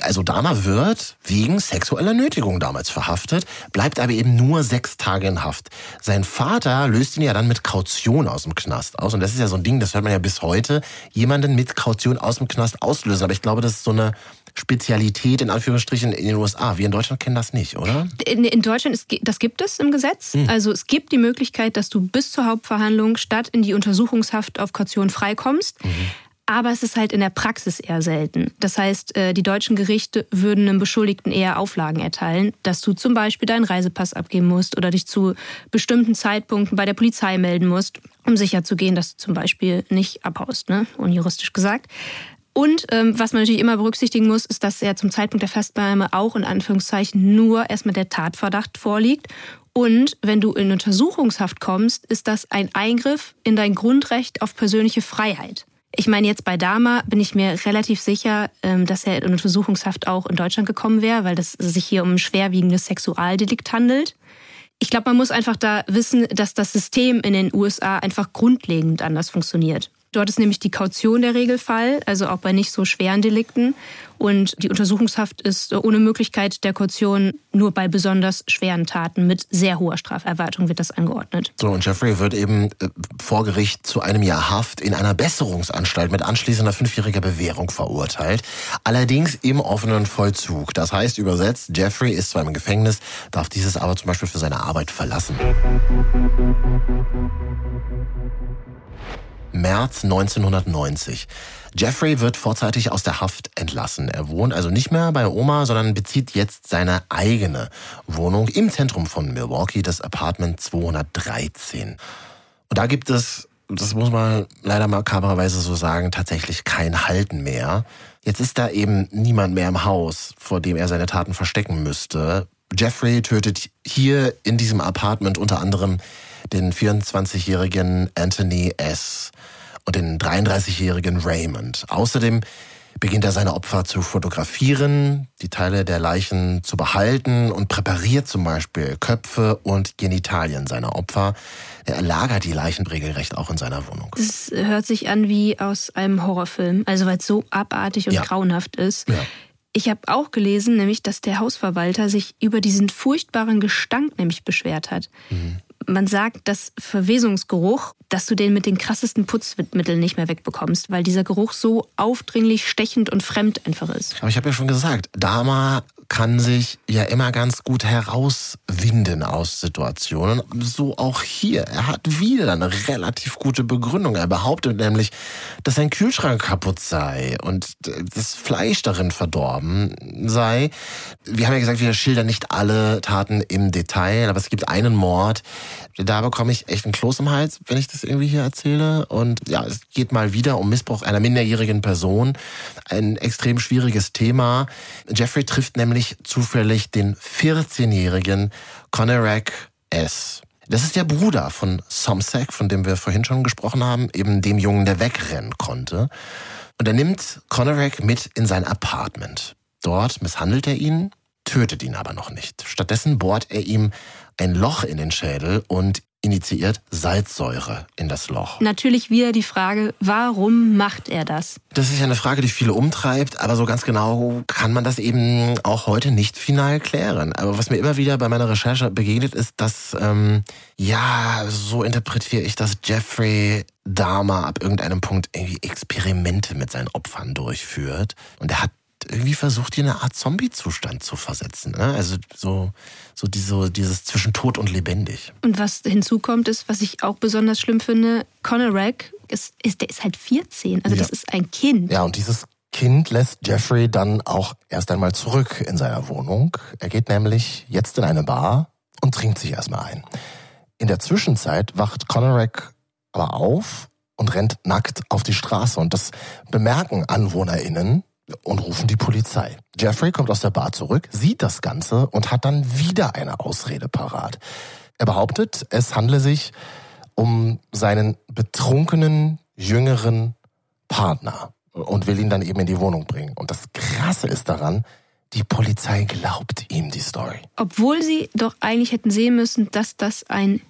Also Dama wird wegen sexueller Nötigung damals verhaftet, bleibt aber eben nur sechs Tage in Haft. Sein Vater löst ihn ja dann mit Kaution aus dem Knast aus. Und das ist ja so ein Ding, das hört man ja bis heute, jemanden mit Kaution aus dem Knast auslösen. Aber ich glaube, das ist so eine Spezialität in Anführungsstrichen in den USA. Wir in Deutschland kennen das nicht, oder? In, in Deutschland, ist, das gibt es im Gesetz. Hm. Also es gibt die Möglichkeit, dass du bis zur Hauptverhandlung statt in die Untersuchungshaft auf Kaution freikommst. Mhm. Aber es ist halt in der Praxis eher selten. Das heißt, äh, die deutschen Gerichte würden einem Beschuldigten eher Auflagen erteilen, dass du zum Beispiel deinen Reisepass abgeben musst oder dich zu bestimmten Zeitpunkten bei der Polizei melden musst, um sicherzugehen, dass du zum Beispiel nicht abhaust, ne? unjuristisch gesagt. Und ähm, was man natürlich immer berücksichtigen muss, ist, dass ja zum Zeitpunkt der Festnahme auch in Anführungszeichen nur erstmal der Tatverdacht vorliegt. Und wenn du in Untersuchungshaft kommst, ist das ein Eingriff in dein Grundrecht auf persönliche Freiheit. Ich meine, jetzt bei Dama bin ich mir relativ sicher, ähm, dass er in Untersuchungshaft auch in Deutschland gekommen wäre, weil es sich hier um ein schwerwiegendes Sexualdelikt handelt. Ich glaube, man muss einfach da wissen, dass das System in den USA einfach grundlegend anders funktioniert. Dort ist nämlich die Kaution der Regelfall, also auch bei nicht so schweren Delikten. Und die Untersuchungshaft ist ohne Möglichkeit der Kaution nur bei besonders schweren Taten mit sehr hoher Straferwartung wird das angeordnet. So, und Jeffrey wird eben äh, vor Gericht zu einem Jahr Haft in einer Besserungsanstalt mit anschließender fünfjähriger Bewährung verurteilt. Allerdings im offenen Vollzug. Das heißt übersetzt, Jeffrey ist zwar im Gefängnis, darf dieses aber zum Beispiel für seine Arbeit verlassen. März 1990. Jeffrey wird vorzeitig aus der Haft entlassen. Er wohnt also nicht mehr bei Oma, sondern bezieht jetzt seine eigene Wohnung im Zentrum von Milwaukee, das Apartment 213. Und da gibt es, das muss man leider makabererweise so sagen, tatsächlich kein Halten mehr. Jetzt ist da eben niemand mehr im Haus, vor dem er seine Taten verstecken müsste. Jeffrey tötet hier in diesem Apartment unter anderem den 24-jährigen Anthony S. und den 33-jährigen Raymond. Außerdem beginnt er seine Opfer zu fotografieren, die Teile der Leichen zu behalten und präpariert zum Beispiel Köpfe und Genitalien seiner Opfer. Er lagert die Leichen regelrecht auch in seiner Wohnung. Das hört sich an wie aus einem Horrorfilm, also weil es so abartig und ja. grauenhaft ist. Ja. Ich habe auch gelesen, nämlich, dass der Hausverwalter sich über diesen furchtbaren Gestank nämlich beschwert hat. Mhm man sagt, dass Verwesungsgeruch, dass du den mit den krassesten Putzmitteln nicht mehr wegbekommst, weil dieser Geruch so aufdringlich, stechend und fremd einfach ist. Aber ich habe ja schon gesagt, Dama kann sich ja immer ganz gut herauswinden aus Situationen. So auch hier. Er hat wieder eine relativ gute Begründung. Er behauptet nämlich, dass sein Kühlschrank kaputt sei und das Fleisch darin verdorben sei. Wir haben ja gesagt, wir schildern nicht alle Taten im Detail, aber es gibt einen Mord, da bekomme ich echt einen Kloß im Hals, wenn ich das irgendwie hier erzähle. Und ja, es geht mal wieder um Missbrauch einer minderjährigen Person. Ein extrem schwieriges Thema. Jeffrey trifft nämlich zufällig den 14-jährigen Conorak S. Das ist der Bruder von Somsek, von dem wir vorhin schon gesprochen haben, eben dem Jungen, der wegrennen konnte. Und er nimmt Conorak mit in sein Apartment. Dort misshandelt er ihn, tötet ihn aber noch nicht. Stattdessen bohrt er ihm ein Loch in den Schädel und initiiert Salzsäure in das Loch. Natürlich wieder die Frage, warum macht er das? Das ist ja eine Frage, die viele umtreibt, aber so ganz genau kann man das eben auch heute nicht final klären. Aber was mir immer wieder bei meiner Recherche begegnet ist, dass, ähm, ja, so interpretiere ich, dass Jeffrey Dahmer ab irgendeinem Punkt irgendwie Experimente mit seinen Opfern durchführt. Und er hat irgendwie versucht, die in eine Art Zombie-Zustand zu versetzen. Ne? Also so, so diese, dieses zwischen tot und lebendig. Und was hinzukommt, ist, was ich auch besonders schlimm finde, Conor Rack, ist, ist, der ist halt 14. Also ja. das ist ein Kind. Ja, und dieses Kind lässt Jeffrey dann auch erst einmal zurück in seiner Wohnung. Er geht nämlich jetzt in eine Bar und trinkt sich erstmal ein. In der Zwischenzeit wacht Conor Rack aber auf und rennt nackt auf die Straße. Und das bemerken AnwohnerInnen, und rufen die Polizei. Jeffrey kommt aus der Bar zurück, sieht das Ganze und hat dann wieder eine Ausrede parat. Er behauptet, es handle sich um seinen betrunkenen, jüngeren Partner und will ihn dann eben in die Wohnung bringen. Und das Krasse ist daran, die Polizei glaubt ihm die Story. Obwohl sie doch eigentlich hätten sehen müssen, dass das ein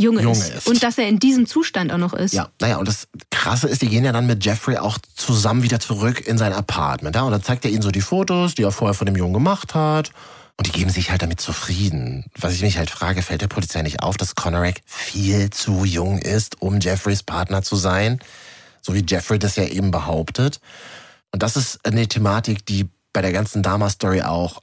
Junge, Junge ist. ist. Und dass er in diesem Zustand auch noch ist. Ja, naja, und das Krasse ist, die gehen ja dann mit Jeffrey auch zusammen wieder zurück in sein Apartment. Ja? Und dann zeigt er ihnen so die Fotos, die er vorher von dem Jungen gemacht hat. Und die geben sich halt damit zufrieden. Was ich mich halt frage, fällt der Polizei nicht auf, dass Conorak viel zu jung ist, um Jeffreys Partner zu sein? So wie Jeffrey das ja eben behauptet. Und das ist eine Thematik, die bei der ganzen Dama-Story auch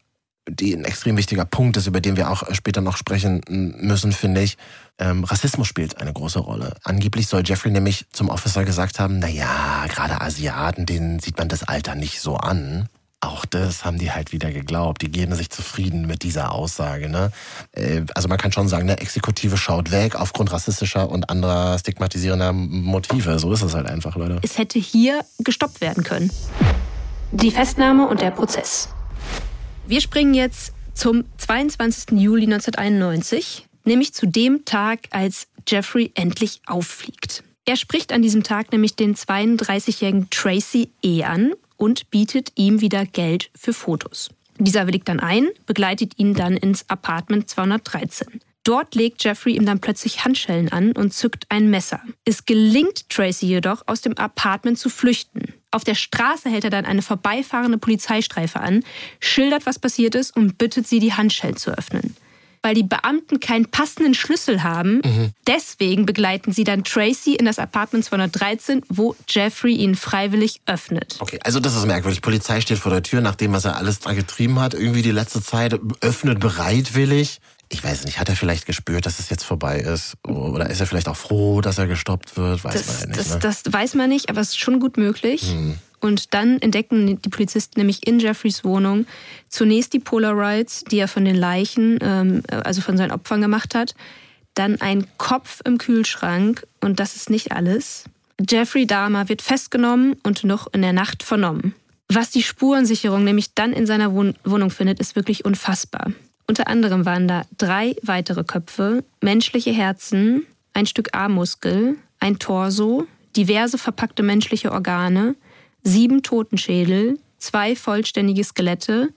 die ein extrem wichtiger Punkt ist, über den wir auch später noch sprechen müssen, finde ich. Ähm, Rassismus spielt eine große Rolle. Angeblich soll Jeffrey nämlich zum Officer gesagt haben, na ja, gerade Asiaten, denen sieht man das Alter nicht so an. Auch das haben die halt wieder geglaubt. Die geben sich zufrieden mit dieser Aussage. Ne? Äh, also man kann schon sagen, eine Exekutive schaut weg aufgrund rassistischer und anderer stigmatisierender Motive. So ist es halt einfach, Leute. Es hätte hier gestoppt werden können. Die Festnahme und der Prozess. Wir springen jetzt zum 22. Juli 1991, nämlich zu dem Tag, als Jeffrey endlich auffliegt. Er spricht an diesem Tag nämlich den 32-jährigen Tracy E. an und bietet ihm wieder Geld für Fotos. Dieser willigt dann ein, begleitet ihn dann ins Apartment 213. Dort legt Jeffrey ihm dann plötzlich Handschellen an und zückt ein Messer. Es gelingt Tracy jedoch, aus dem Apartment zu flüchten. Auf der Straße hält er dann eine vorbeifahrende Polizeistreife an, schildert, was passiert ist und bittet sie, die Handschellen zu öffnen. Weil die Beamten keinen passenden Schlüssel haben, mhm. deswegen begleiten sie dann Tracy in das Apartment 213, wo Jeffrey ihn freiwillig öffnet. Okay, also das ist merkwürdig. Polizei steht vor der Tür, nachdem was er alles da getrieben hat, irgendwie die letzte Zeit, öffnet bereitwillig ich weiß nicht, hat er vielleicht gespürt, dass es jetzt vorbei ist? Oder ist er vielleicht auch froh, dass er gestoppt wird? Weiß das, man ja nicht. Das, ne? das, weiß man nicht, aber es ist schon gut möglich. Hm. Und dann entdecken die Polizisten nämlich in Jeffreys Wohnung zunächst die Polaroids, die er von den Leichen, ähm, also von seinen Opfern gemacht hat. Dann ein Kopf im Kühlschrank und das ist nicht alles. Jeffrey Dahmer wird festgenommen und noch in der Nacht vernommen. Was die Spurensicherung nämlich dann in seiner Wohnung findet, ist wirklich unfassbar. Unter anderem waren da drei weitere Köpfe, menschliche Herzen, ein Stück Armmuskel, ein Torso, diverse verpackte menschliche Organe, sieben Totenschädel, zwei vollständige Skelette,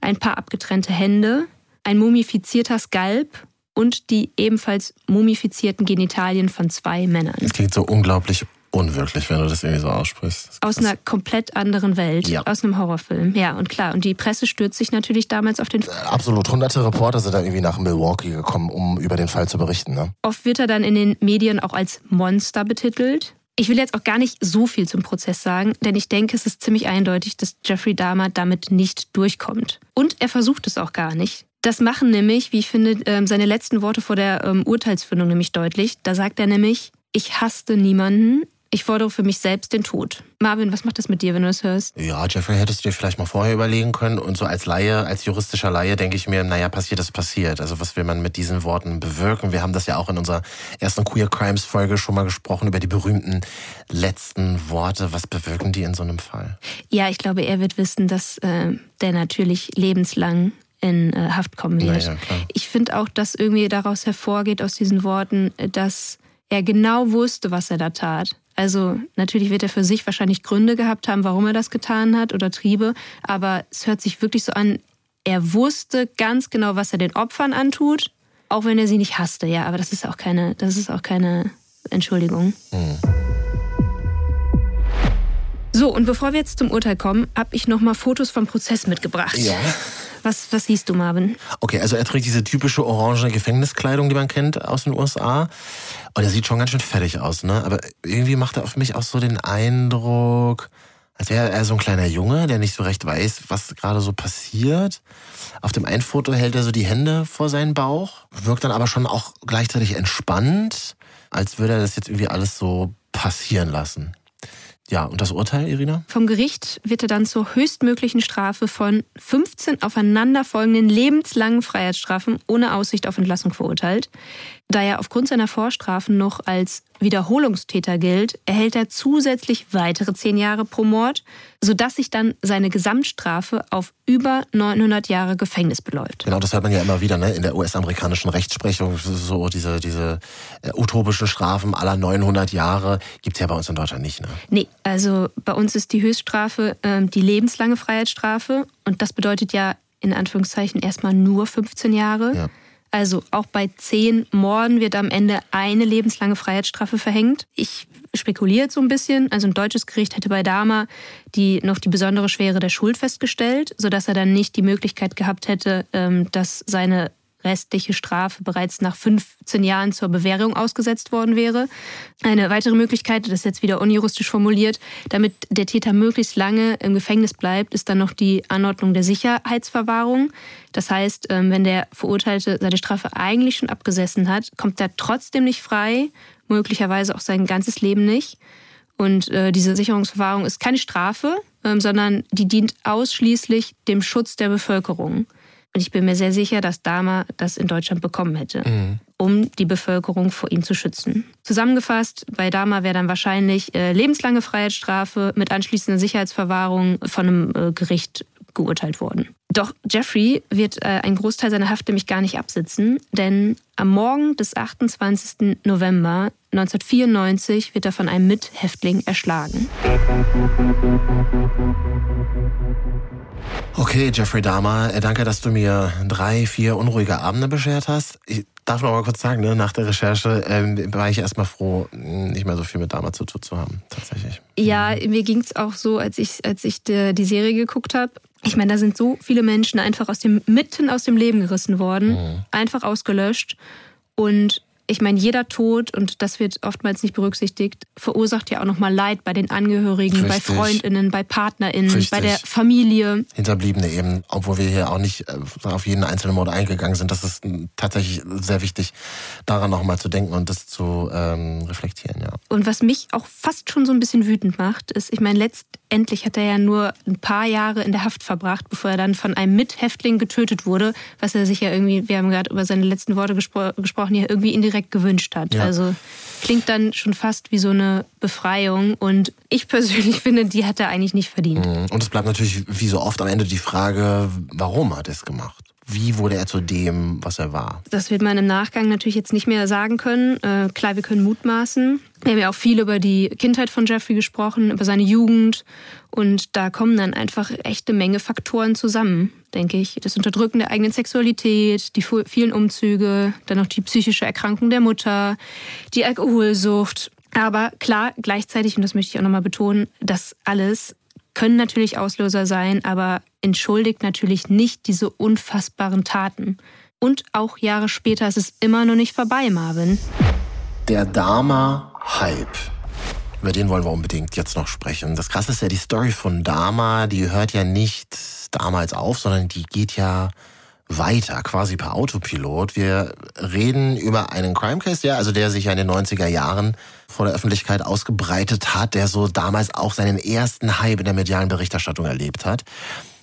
ein paar abgetrennte Hände, ein mumifizierter Skalp und die ebenfalls mumifizierten Genitalien von zwei Männern. Das klingt so unglaublich unwirklich, wenn du das irgendwie so aussprichst. Aus einer komplett anderen Welt, ja. aus einem Horrorfilm. Ja, und klar, und die Presse stürzt sich natürlich damals auf den Fall. Äh, absolut. Hunderte Reporter sind dann irgendwie nach Milwaukee gekommen, um über den Fall zu berichten. Ne? Oft wird er dann in den Medien auch als Monster betitelt. Ich will jetzt auch gar nicht so viel zum Prozess sagen, denn ich denke, es ist ziemlich eindeutig, dass Jeffrey Dahmer damit nicht durchkommt. Und er versucht es auch gar nicht. Das machen nämlich, wie ich finde, ähm, seine letzten Worte vor der ähm, Urteilsfindung nämlich deutlich. Da sagt er nämlich, ich hasste niemanden, ich fordere für mich selbst den Tod. Marvin, was macht das mit dir, wenn du das hörst? Ja, Jeffrey, hättest du dir vielleicht mal vorher überlegen können. Und so als Laie, als juristischer Laie, denke ich mir, naja, passiert ist passiert. Also was will man mit diesen Worten bewirken? Wir haben das ja auch in unserer ersten Queer Crimes Folge schon mal gesprochen, über die berühmten letzten Worte. Was bewirken die in so einem Fall? Ja, ich glaube, er wird wissen, dass äh, der natürlich lebenslang in äh, Haft kommen wird. Naja, ich finde auch, dass irgendwie daraus hervorgeht aus diesen Worten, äh, dass er genau wusste, was er da tat. Also natürlich wird er für sich wahrscheinlich Gründe gehabt haben, warum er das getan hat oder Triebe, aber es hört sich wirklich so an, er wusste ganz genau, was er den Opfern antut auch wenn er sie nicht hasste, ja, aber das ist auch keine, das ist auch keine Entschuldigung. Mhm. So, und bevor wir jetzt zum Urteil kommen, habe ich noch mal Fotos vom Prozess mitgebracht. Ja. Was, was siehst du, Marvin? Okay, also er trägt diese typische orange Gefängniskleidung, die man kennt aus den USA. Und er sieht schon ganz schön fertig aus, ne? Aber irgendwie macht er auf mich auch so den Eindruck, als wäre er so ein kleiner Junge, der nicht so recht weiß, was gerade so passiert. Auf dem einen Foto hält er so die Hände vor seinen Bauch, wirkt dann aber schon auch gleichzeitig entspannt, als würde er das jetzt irgendwie alles so passieren lassen. Ja, und das Urteil, Irina? Vom Gericht wird er dann zur höchstmöglichen Strafe von 15 aufeinanderfolgenden lebenslangen Freiheitsstrafen ohne Aussicht auf Entlassung verurteilt. Da er aufgrund seiner Vorstrafen noch als Wiederholungstäter gilt, erhält er zusätzlich weitere zehn Jahre pro Mord, sodass sich dann seine Gesamtstrafe auf über 900 Jahre Gefängnis beläuft. Genau, das hört man ja immer wieder ne? in der US-amerikanischen Rechtsprechung. So diese, diese äh, utopischen Strafen aller 900 Jahre gibt es ja bei uns in Deutschland nicht. Ne? Nee, also bei uns ist die Höchststrafe äh, die lebenslange Freiheitsstrafe. Und das bedeutet ja in Anführungszeichen erstmal nur 15 Jahre. Ja. Also auch bei zehn Morden wird am Ende eine lebenslange Freiheitsstrafe verhängt. Ich spekuliere so ein bisschen. Also ein deutsches Gericht hätte bei Dahmer die, noch die besondere Schwere der Schuld festgestellt, sodass er dann nicht die Möglichkeit gehabt hätte, ähm, dass seine restliche Strafe bereits nach 15 Jahren zur Bewährung ausgesetzt worden wäre. Eine weitere Möglichkeit, das ist jetzt wieder unjuristisch formuliert, damit der Täter möglichst lange im Gefängnis bleibt, ist dann noch die Anordnung der Sicherheitsverwahrung. Das heißt, ähm, wenn der Verurteilte seine Strafe eigentlich schon abgesessen hat, kommt er trotzdem nicht frei, möglicherweise auch sein ganzes Leben nicht. Und äh, diese Sicherungsverwahrung ist keine Strafe, ähm, sondern die dient ausschließlich dem Schutz der Bevölkerung. Und ich bin mir sehr sicher, dass Dahmer das in Deutschland bekommen hätte, mhm. um die Bevölkerung vor ihm zu schützen. Zusammengefasst, bei Dahmer wäre dann wahrscheinlich äh, lebenslange Freiheitsstrafe mit anschließender Sicherheitsverwahrung von einem äh, Gericht geurteilt worden. Doch Jeffrey wird äh, einen Großteil seiner Haft nämlich gar nicht absitzen, denn am Morgen des 28. November 1994 wird er von einem Mithäftling erschlagen. Okay, Jeffrey Dahmer, äh, danke, dass du mir drei, vier unruhige Abende beschert hast. Ich darf noch mal kurz sagen, ne, nach der Recherche ähm, war ich erstmal froh, nicht mehr so viel mit Dahmer zu tun zu haben, tatsächlich. Ja, mir ging es auch so, als ich, als ich die, die Serie geguckt habe. Ich meine, da sind so viele Menschen einfach aus dem, mitten aus dem Leben gerissen worden, mhm. einfach ausgelöscht. Und ich meine, jeder Tod, und das wird oftmals nicht berücksichtigt, verursacht ja auch nochmal Leid bei den Angehörigen, Richtig. bei Freundinnen, bei PartnerInnen, Richtig. bei der Familie. Hinterbliebene eben, obwohl wir hier auch nicht äh, auf jeden einzelnen Mord eingegangen sind. Das ist tatsächlich sehr wichtig, daran nochmal zu denken und das zu ähm, reflektieren, ja. Und was mich auch fast schon so ein bisschen wütend macht, ist, ich meine, letztendlich hat er ja nur ein paar Jahre in der Haft verbracht, bevor er dann von einem Mithäftling getötet wurde, was er sich ja irgendwie, wir haben gerade über seine letzten Worte gespro gesprochen, ja irgendwie indirekt direkt gewünscht hat. Ja. Also klingt dann schon fast wie so eine Befreiung. Und ich persönlich finde, die hat er eigentlich nicht verdient. Mhm. Und es bleibt natürlich wie so oft am Ende die Frage, warum hat er es gemacht? Wie wurde er zu dem, was er war? Das wird man im Nachgang natürlich jetzt nicht mehr sagen können. Äh, klar, wir können mutmaßen. Wir haben ja auch viel über die Kindheit von Jeffrey gesprochen, über seine Jugend. Und da kommen dann einfach echte Menge Faktoren zusammen, denke ich. Das Unterdrücken der eigenen Sexualität, die vielen Umzüge, dann noch die psychische Erkrankung der Mutter, die Alkoholsucht. Aber klar, gleichzeitig, und das möchte ich auch nochmal betonen, das alles können natürlich Auslöser sein, aber entschuldigt natürlich nicht diese unfassbaren Taten. Und auch Jahre später ist es immer noch nicht vorbei, Marvin. Der Dama-Hype. Über den wollen wir unbedingt jetzt noch sprechen. Das Krasse ist ja die Story von Dama, die hört ja nicht damals auf, sondern die geht ja weiter, quasi per Autopilot. Wir reden über einen Crime Case, ja, also der sich ja in den 90er Jahren vor der Öffentlichkeit ausgebreitet hat, der so damals auch seinen ersten Hype in der medialen Berichterstattung erlebt hat.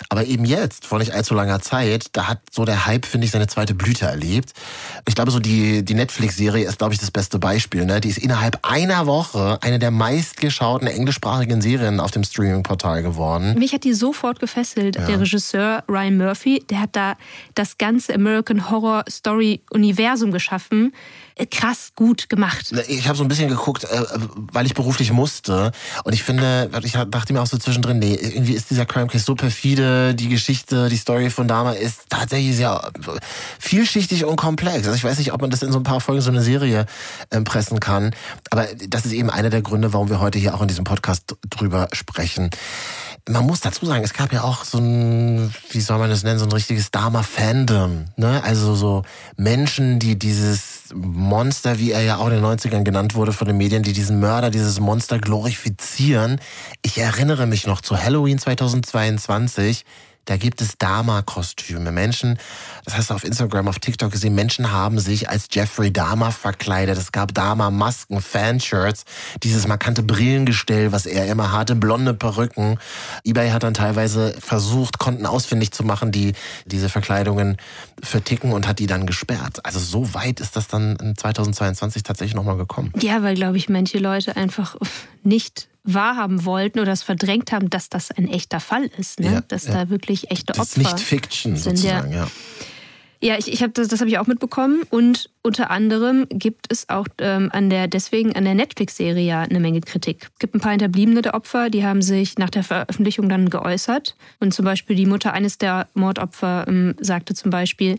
Aber eben jetzt, vor nicht allzu langer Zeit, da hat so der Hype, finde ich, seine zweite Blüte erlebt. Ich glaube, so die, die Netflix-Serie ist, glaube ich, das beste Beispiel. Ne? Die ist innerhalb einer Woche eine der meistgeschauten englischsprachigen Serien auf dem Streaming-Portal geworden. Mich hat die sofort gefesselt. Ja. Der Regisseur Ryan Murphy, der hat da das ganze American Horror Story Universum geschaffen. Krass gut gemacht. Ich habe so ein bisschen geguckt, äh, weil ich beruflich musste. Und ich finde, ich dachte mir auch so zwischendrin, nee, irgendwie ist dieser Crime Case so perfide, die Geschichte, die Story von Dama ist tatsächlich sehr vielschichtig und komplex. Also ich weiß nicht, ob man das in so ein paar Folgen so eine Serie äh, pressen kann. Aber das ist eben einer der Gründe, warum wir heute hier auch in diesem Podcast drüber sprechen man muss dazu sagen, es gab ja auch so ein, wie soll man das nennen, so ein richtiges Dharma-Fandom. Ne? Also so Menschen, die dieses Monster, wie er ja auch in den 90ern genannt wurde von den Medien, die diesen Mörder, dieses Monster glorifizieren. Ich erinnere mich noch zu Halloween 2022 da gibt es Dama-Kostüme. Menschen, das hast du auf Instagram, auf TikTok gesehen, Menschen haben sich als Jeffrey Dahmer verkleidet. Es gab Dama-Masken, Fanshirts, dieses markante Brillengestell, was er immer hatte, blonde Perücken. eBay hat dann teilweise versucht, Konten ausfindig zu machen, die diese Verkleidungen verticken und hat die dann gesperrt. Also so weit ist das dann in 2022 tatsächlich nochmal gekommen. Ja, weil, glaube ich, manche Leute einfach nicht wahrhaben wollten oder es verdrängt haben, dass das ein echter Fall ist. Ne? Ja, dass ja. da wirklich echte Opfer das ist nicht Fiction sind. Sozusagen, ja. ja. Ja, ich, ich hab das, das habe ich auch mitbekommen. Und unter anderem gibt es auch ähm, an der, deswegen an der Netflix-Serie ja eine Menge Kritik. Es gibt ein paar Hinterbliebene der Opfer, die haben sich nach der Veröffentlichung dann geäußert. Und zum Beispiel die Mutter eines der Mordopfer ähm, sagte zum Beispiel,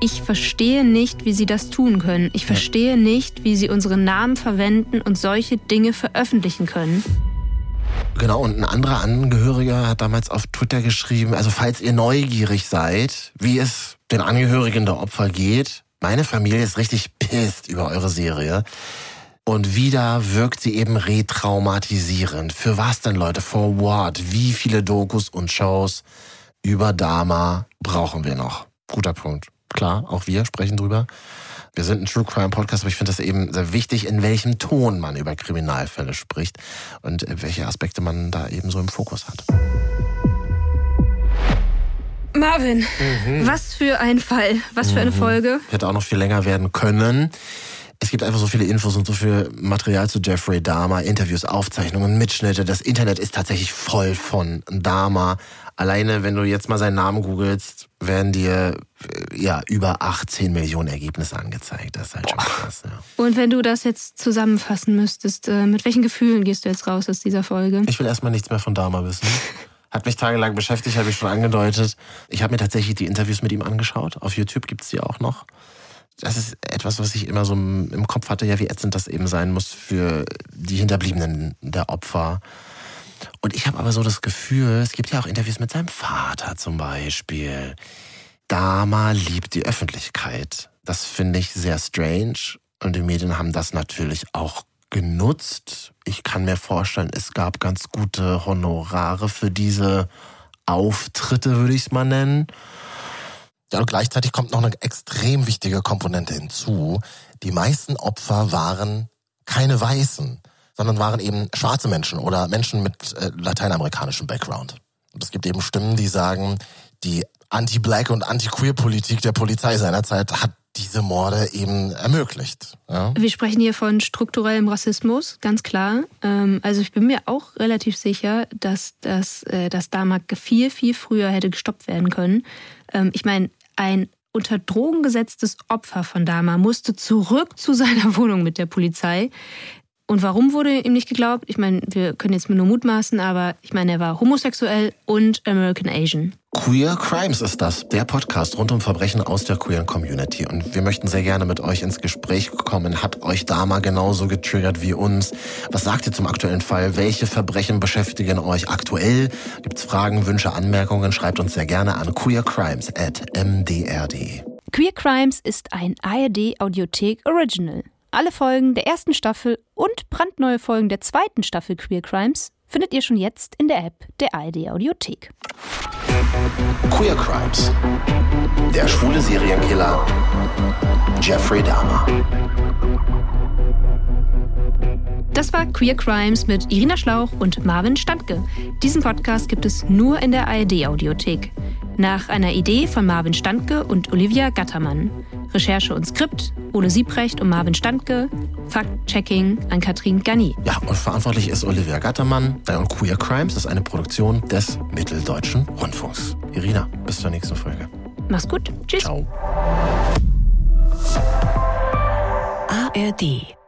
ich verstehe nicht, wie sie das tun können. Ich verstehe nicht, wie sie unseren Namen verwenden und solche Dinge veröffentlichen können. Genau, und ein anderer Angehöriger hat damals auf Twitter geschrieben, also falls ihr neugierig seid, wie es den Angehörigen der Opfer geht, meine Familie ist richtig pisst über eure Serie. Und wieder wirkt sie eben retraumatisierend. Für was denn, Leute? For what? Wie viele Dokus und Shows über Dama brauchen wir noch? Guter Punkt. Klar, auch wir sprechen drüber. Wir sind ein True Crime Podcast, aber ich finde das eben sehr wichtig, in welchem Ton man über Kriminalfälle spricht und welche Aspekte man da eben so im Fokus hat. Marvin, mhm. was für ein Fall, was für eine mhm. Folge. Hätte auch noch viel länger werden können. Es gibt einfach so viele Infos und so viel Material zu Jeffrey Dahmer, Interviews, Aufzeichnungen, Mitschnitte. Das Internet ist tatsächlich voll von Dahmer. Alleine, wenn du jetzt mal seinen Namen googelst, werden dir äh, ja über 18 Millionen Ergebnisse angezeigt. Das ist halt schon krass. Ja. Und wenn du das jetzt zusammenfassen müsstest, äh, mit welchen Gefühlen gehst du jetzt raus aus dieser Folge? Ich will erstmal nichts mehr von Dahmer wissen. Hat mich tagelang beschäftigt, habe ich schon angedeutet. Ich habe mir tatsächlich die Interviews mit ihm angeschaut. Auf YouTube gibt es die auch noch das ist etwas, was ich immer so im Kopf hatte, ja, wie ätzend das eben sein muss für die Hinterbliebenen der Opfer. Und ich habe aber so das Gefühl, es gibt ja auch Interviews mit seinem Vater zum Beispiel. Dama liebt die Öffentlichkeit. Das finde ich sehr strange. Und die Medien haben das natürlich auch genutzt. Ich kann mir vorstellen, es gab ganz gute Honorare für diese Auftritte, würde ich es mal nennen. Ja, und gleichzeitig kommt noch eine extrem wichtige Komponente hinzu. Die meisten Opfer waren keine Weißen, sondern waren eben schwarze Menschen oder Menschen mit äh, lateinamerikanischem Background. Und es gibt eben Stimmen, die sagen, die Anti-Black und Anti-Queer-Politik der Polizei seinerzeit hat diese Morde eben ermöglicht. Ja? Wir sprechen hier von strukturellem Rassismus, ganz klar. Ähm, also ich bin mir auch relativ sicher, dass das, äh, das damals viel, viel früher hätte gestoppt werden können. Ähm, ich meine, ein unter Drogen gesetztes Opfer von Dama musste zurück zu seiner Wohnung mit der Polizei. Und warum wurde ihm nicht geglaubt? Ich meine, wir können jetzt nur mutmaßen, aber ich meine, er war homosexuell und American Asian. Queer Crimes ist das, der Podcast rund um Verbrechen aus der queeren Community. Und wir möchten sehr gerne mit euch ins Gespräch kommen. Hat euch Dama genauso getriggert wie uns? Was sagt ihr zum aktuellen Fall? Welche Verbrechen beschäftigen euch aktuell? Gibt's Fragen, Wünsche, Anmerkungen? Schreibt uns sehr gerne an queercrimes.mdr.de. Queer Crimes ist ein ARD Audiothek Original. Alle Folgen der ersten Staffel und brandneue Folgen der zweiten Staffel Queer Crimes findet ihr schon jetzt in der App der ARD Audiothek. Queer Crimes. Der schwule Serienkiller Jeffrey Dahmer. Das war Queer Crimes mit Irina Schlauch und Marvin Standke. Diesen Podcast gibt es nur in der ARD Audiothek. Nach einer Idee von Marvin Standke und Olivia Gattermann. Recherche und Skript Ole Siebrecht und Marvin Standke. Fact-Checking an Katrin Gani. Ja, und verantwortlich ist Olivia Gattermann. Und Queer Crimes ist eine Produktion des Mitteldeutschen Rundfunks. Irina, bis zur nächsten Folge. Mach's gut. Tschüss. Ciao. ARD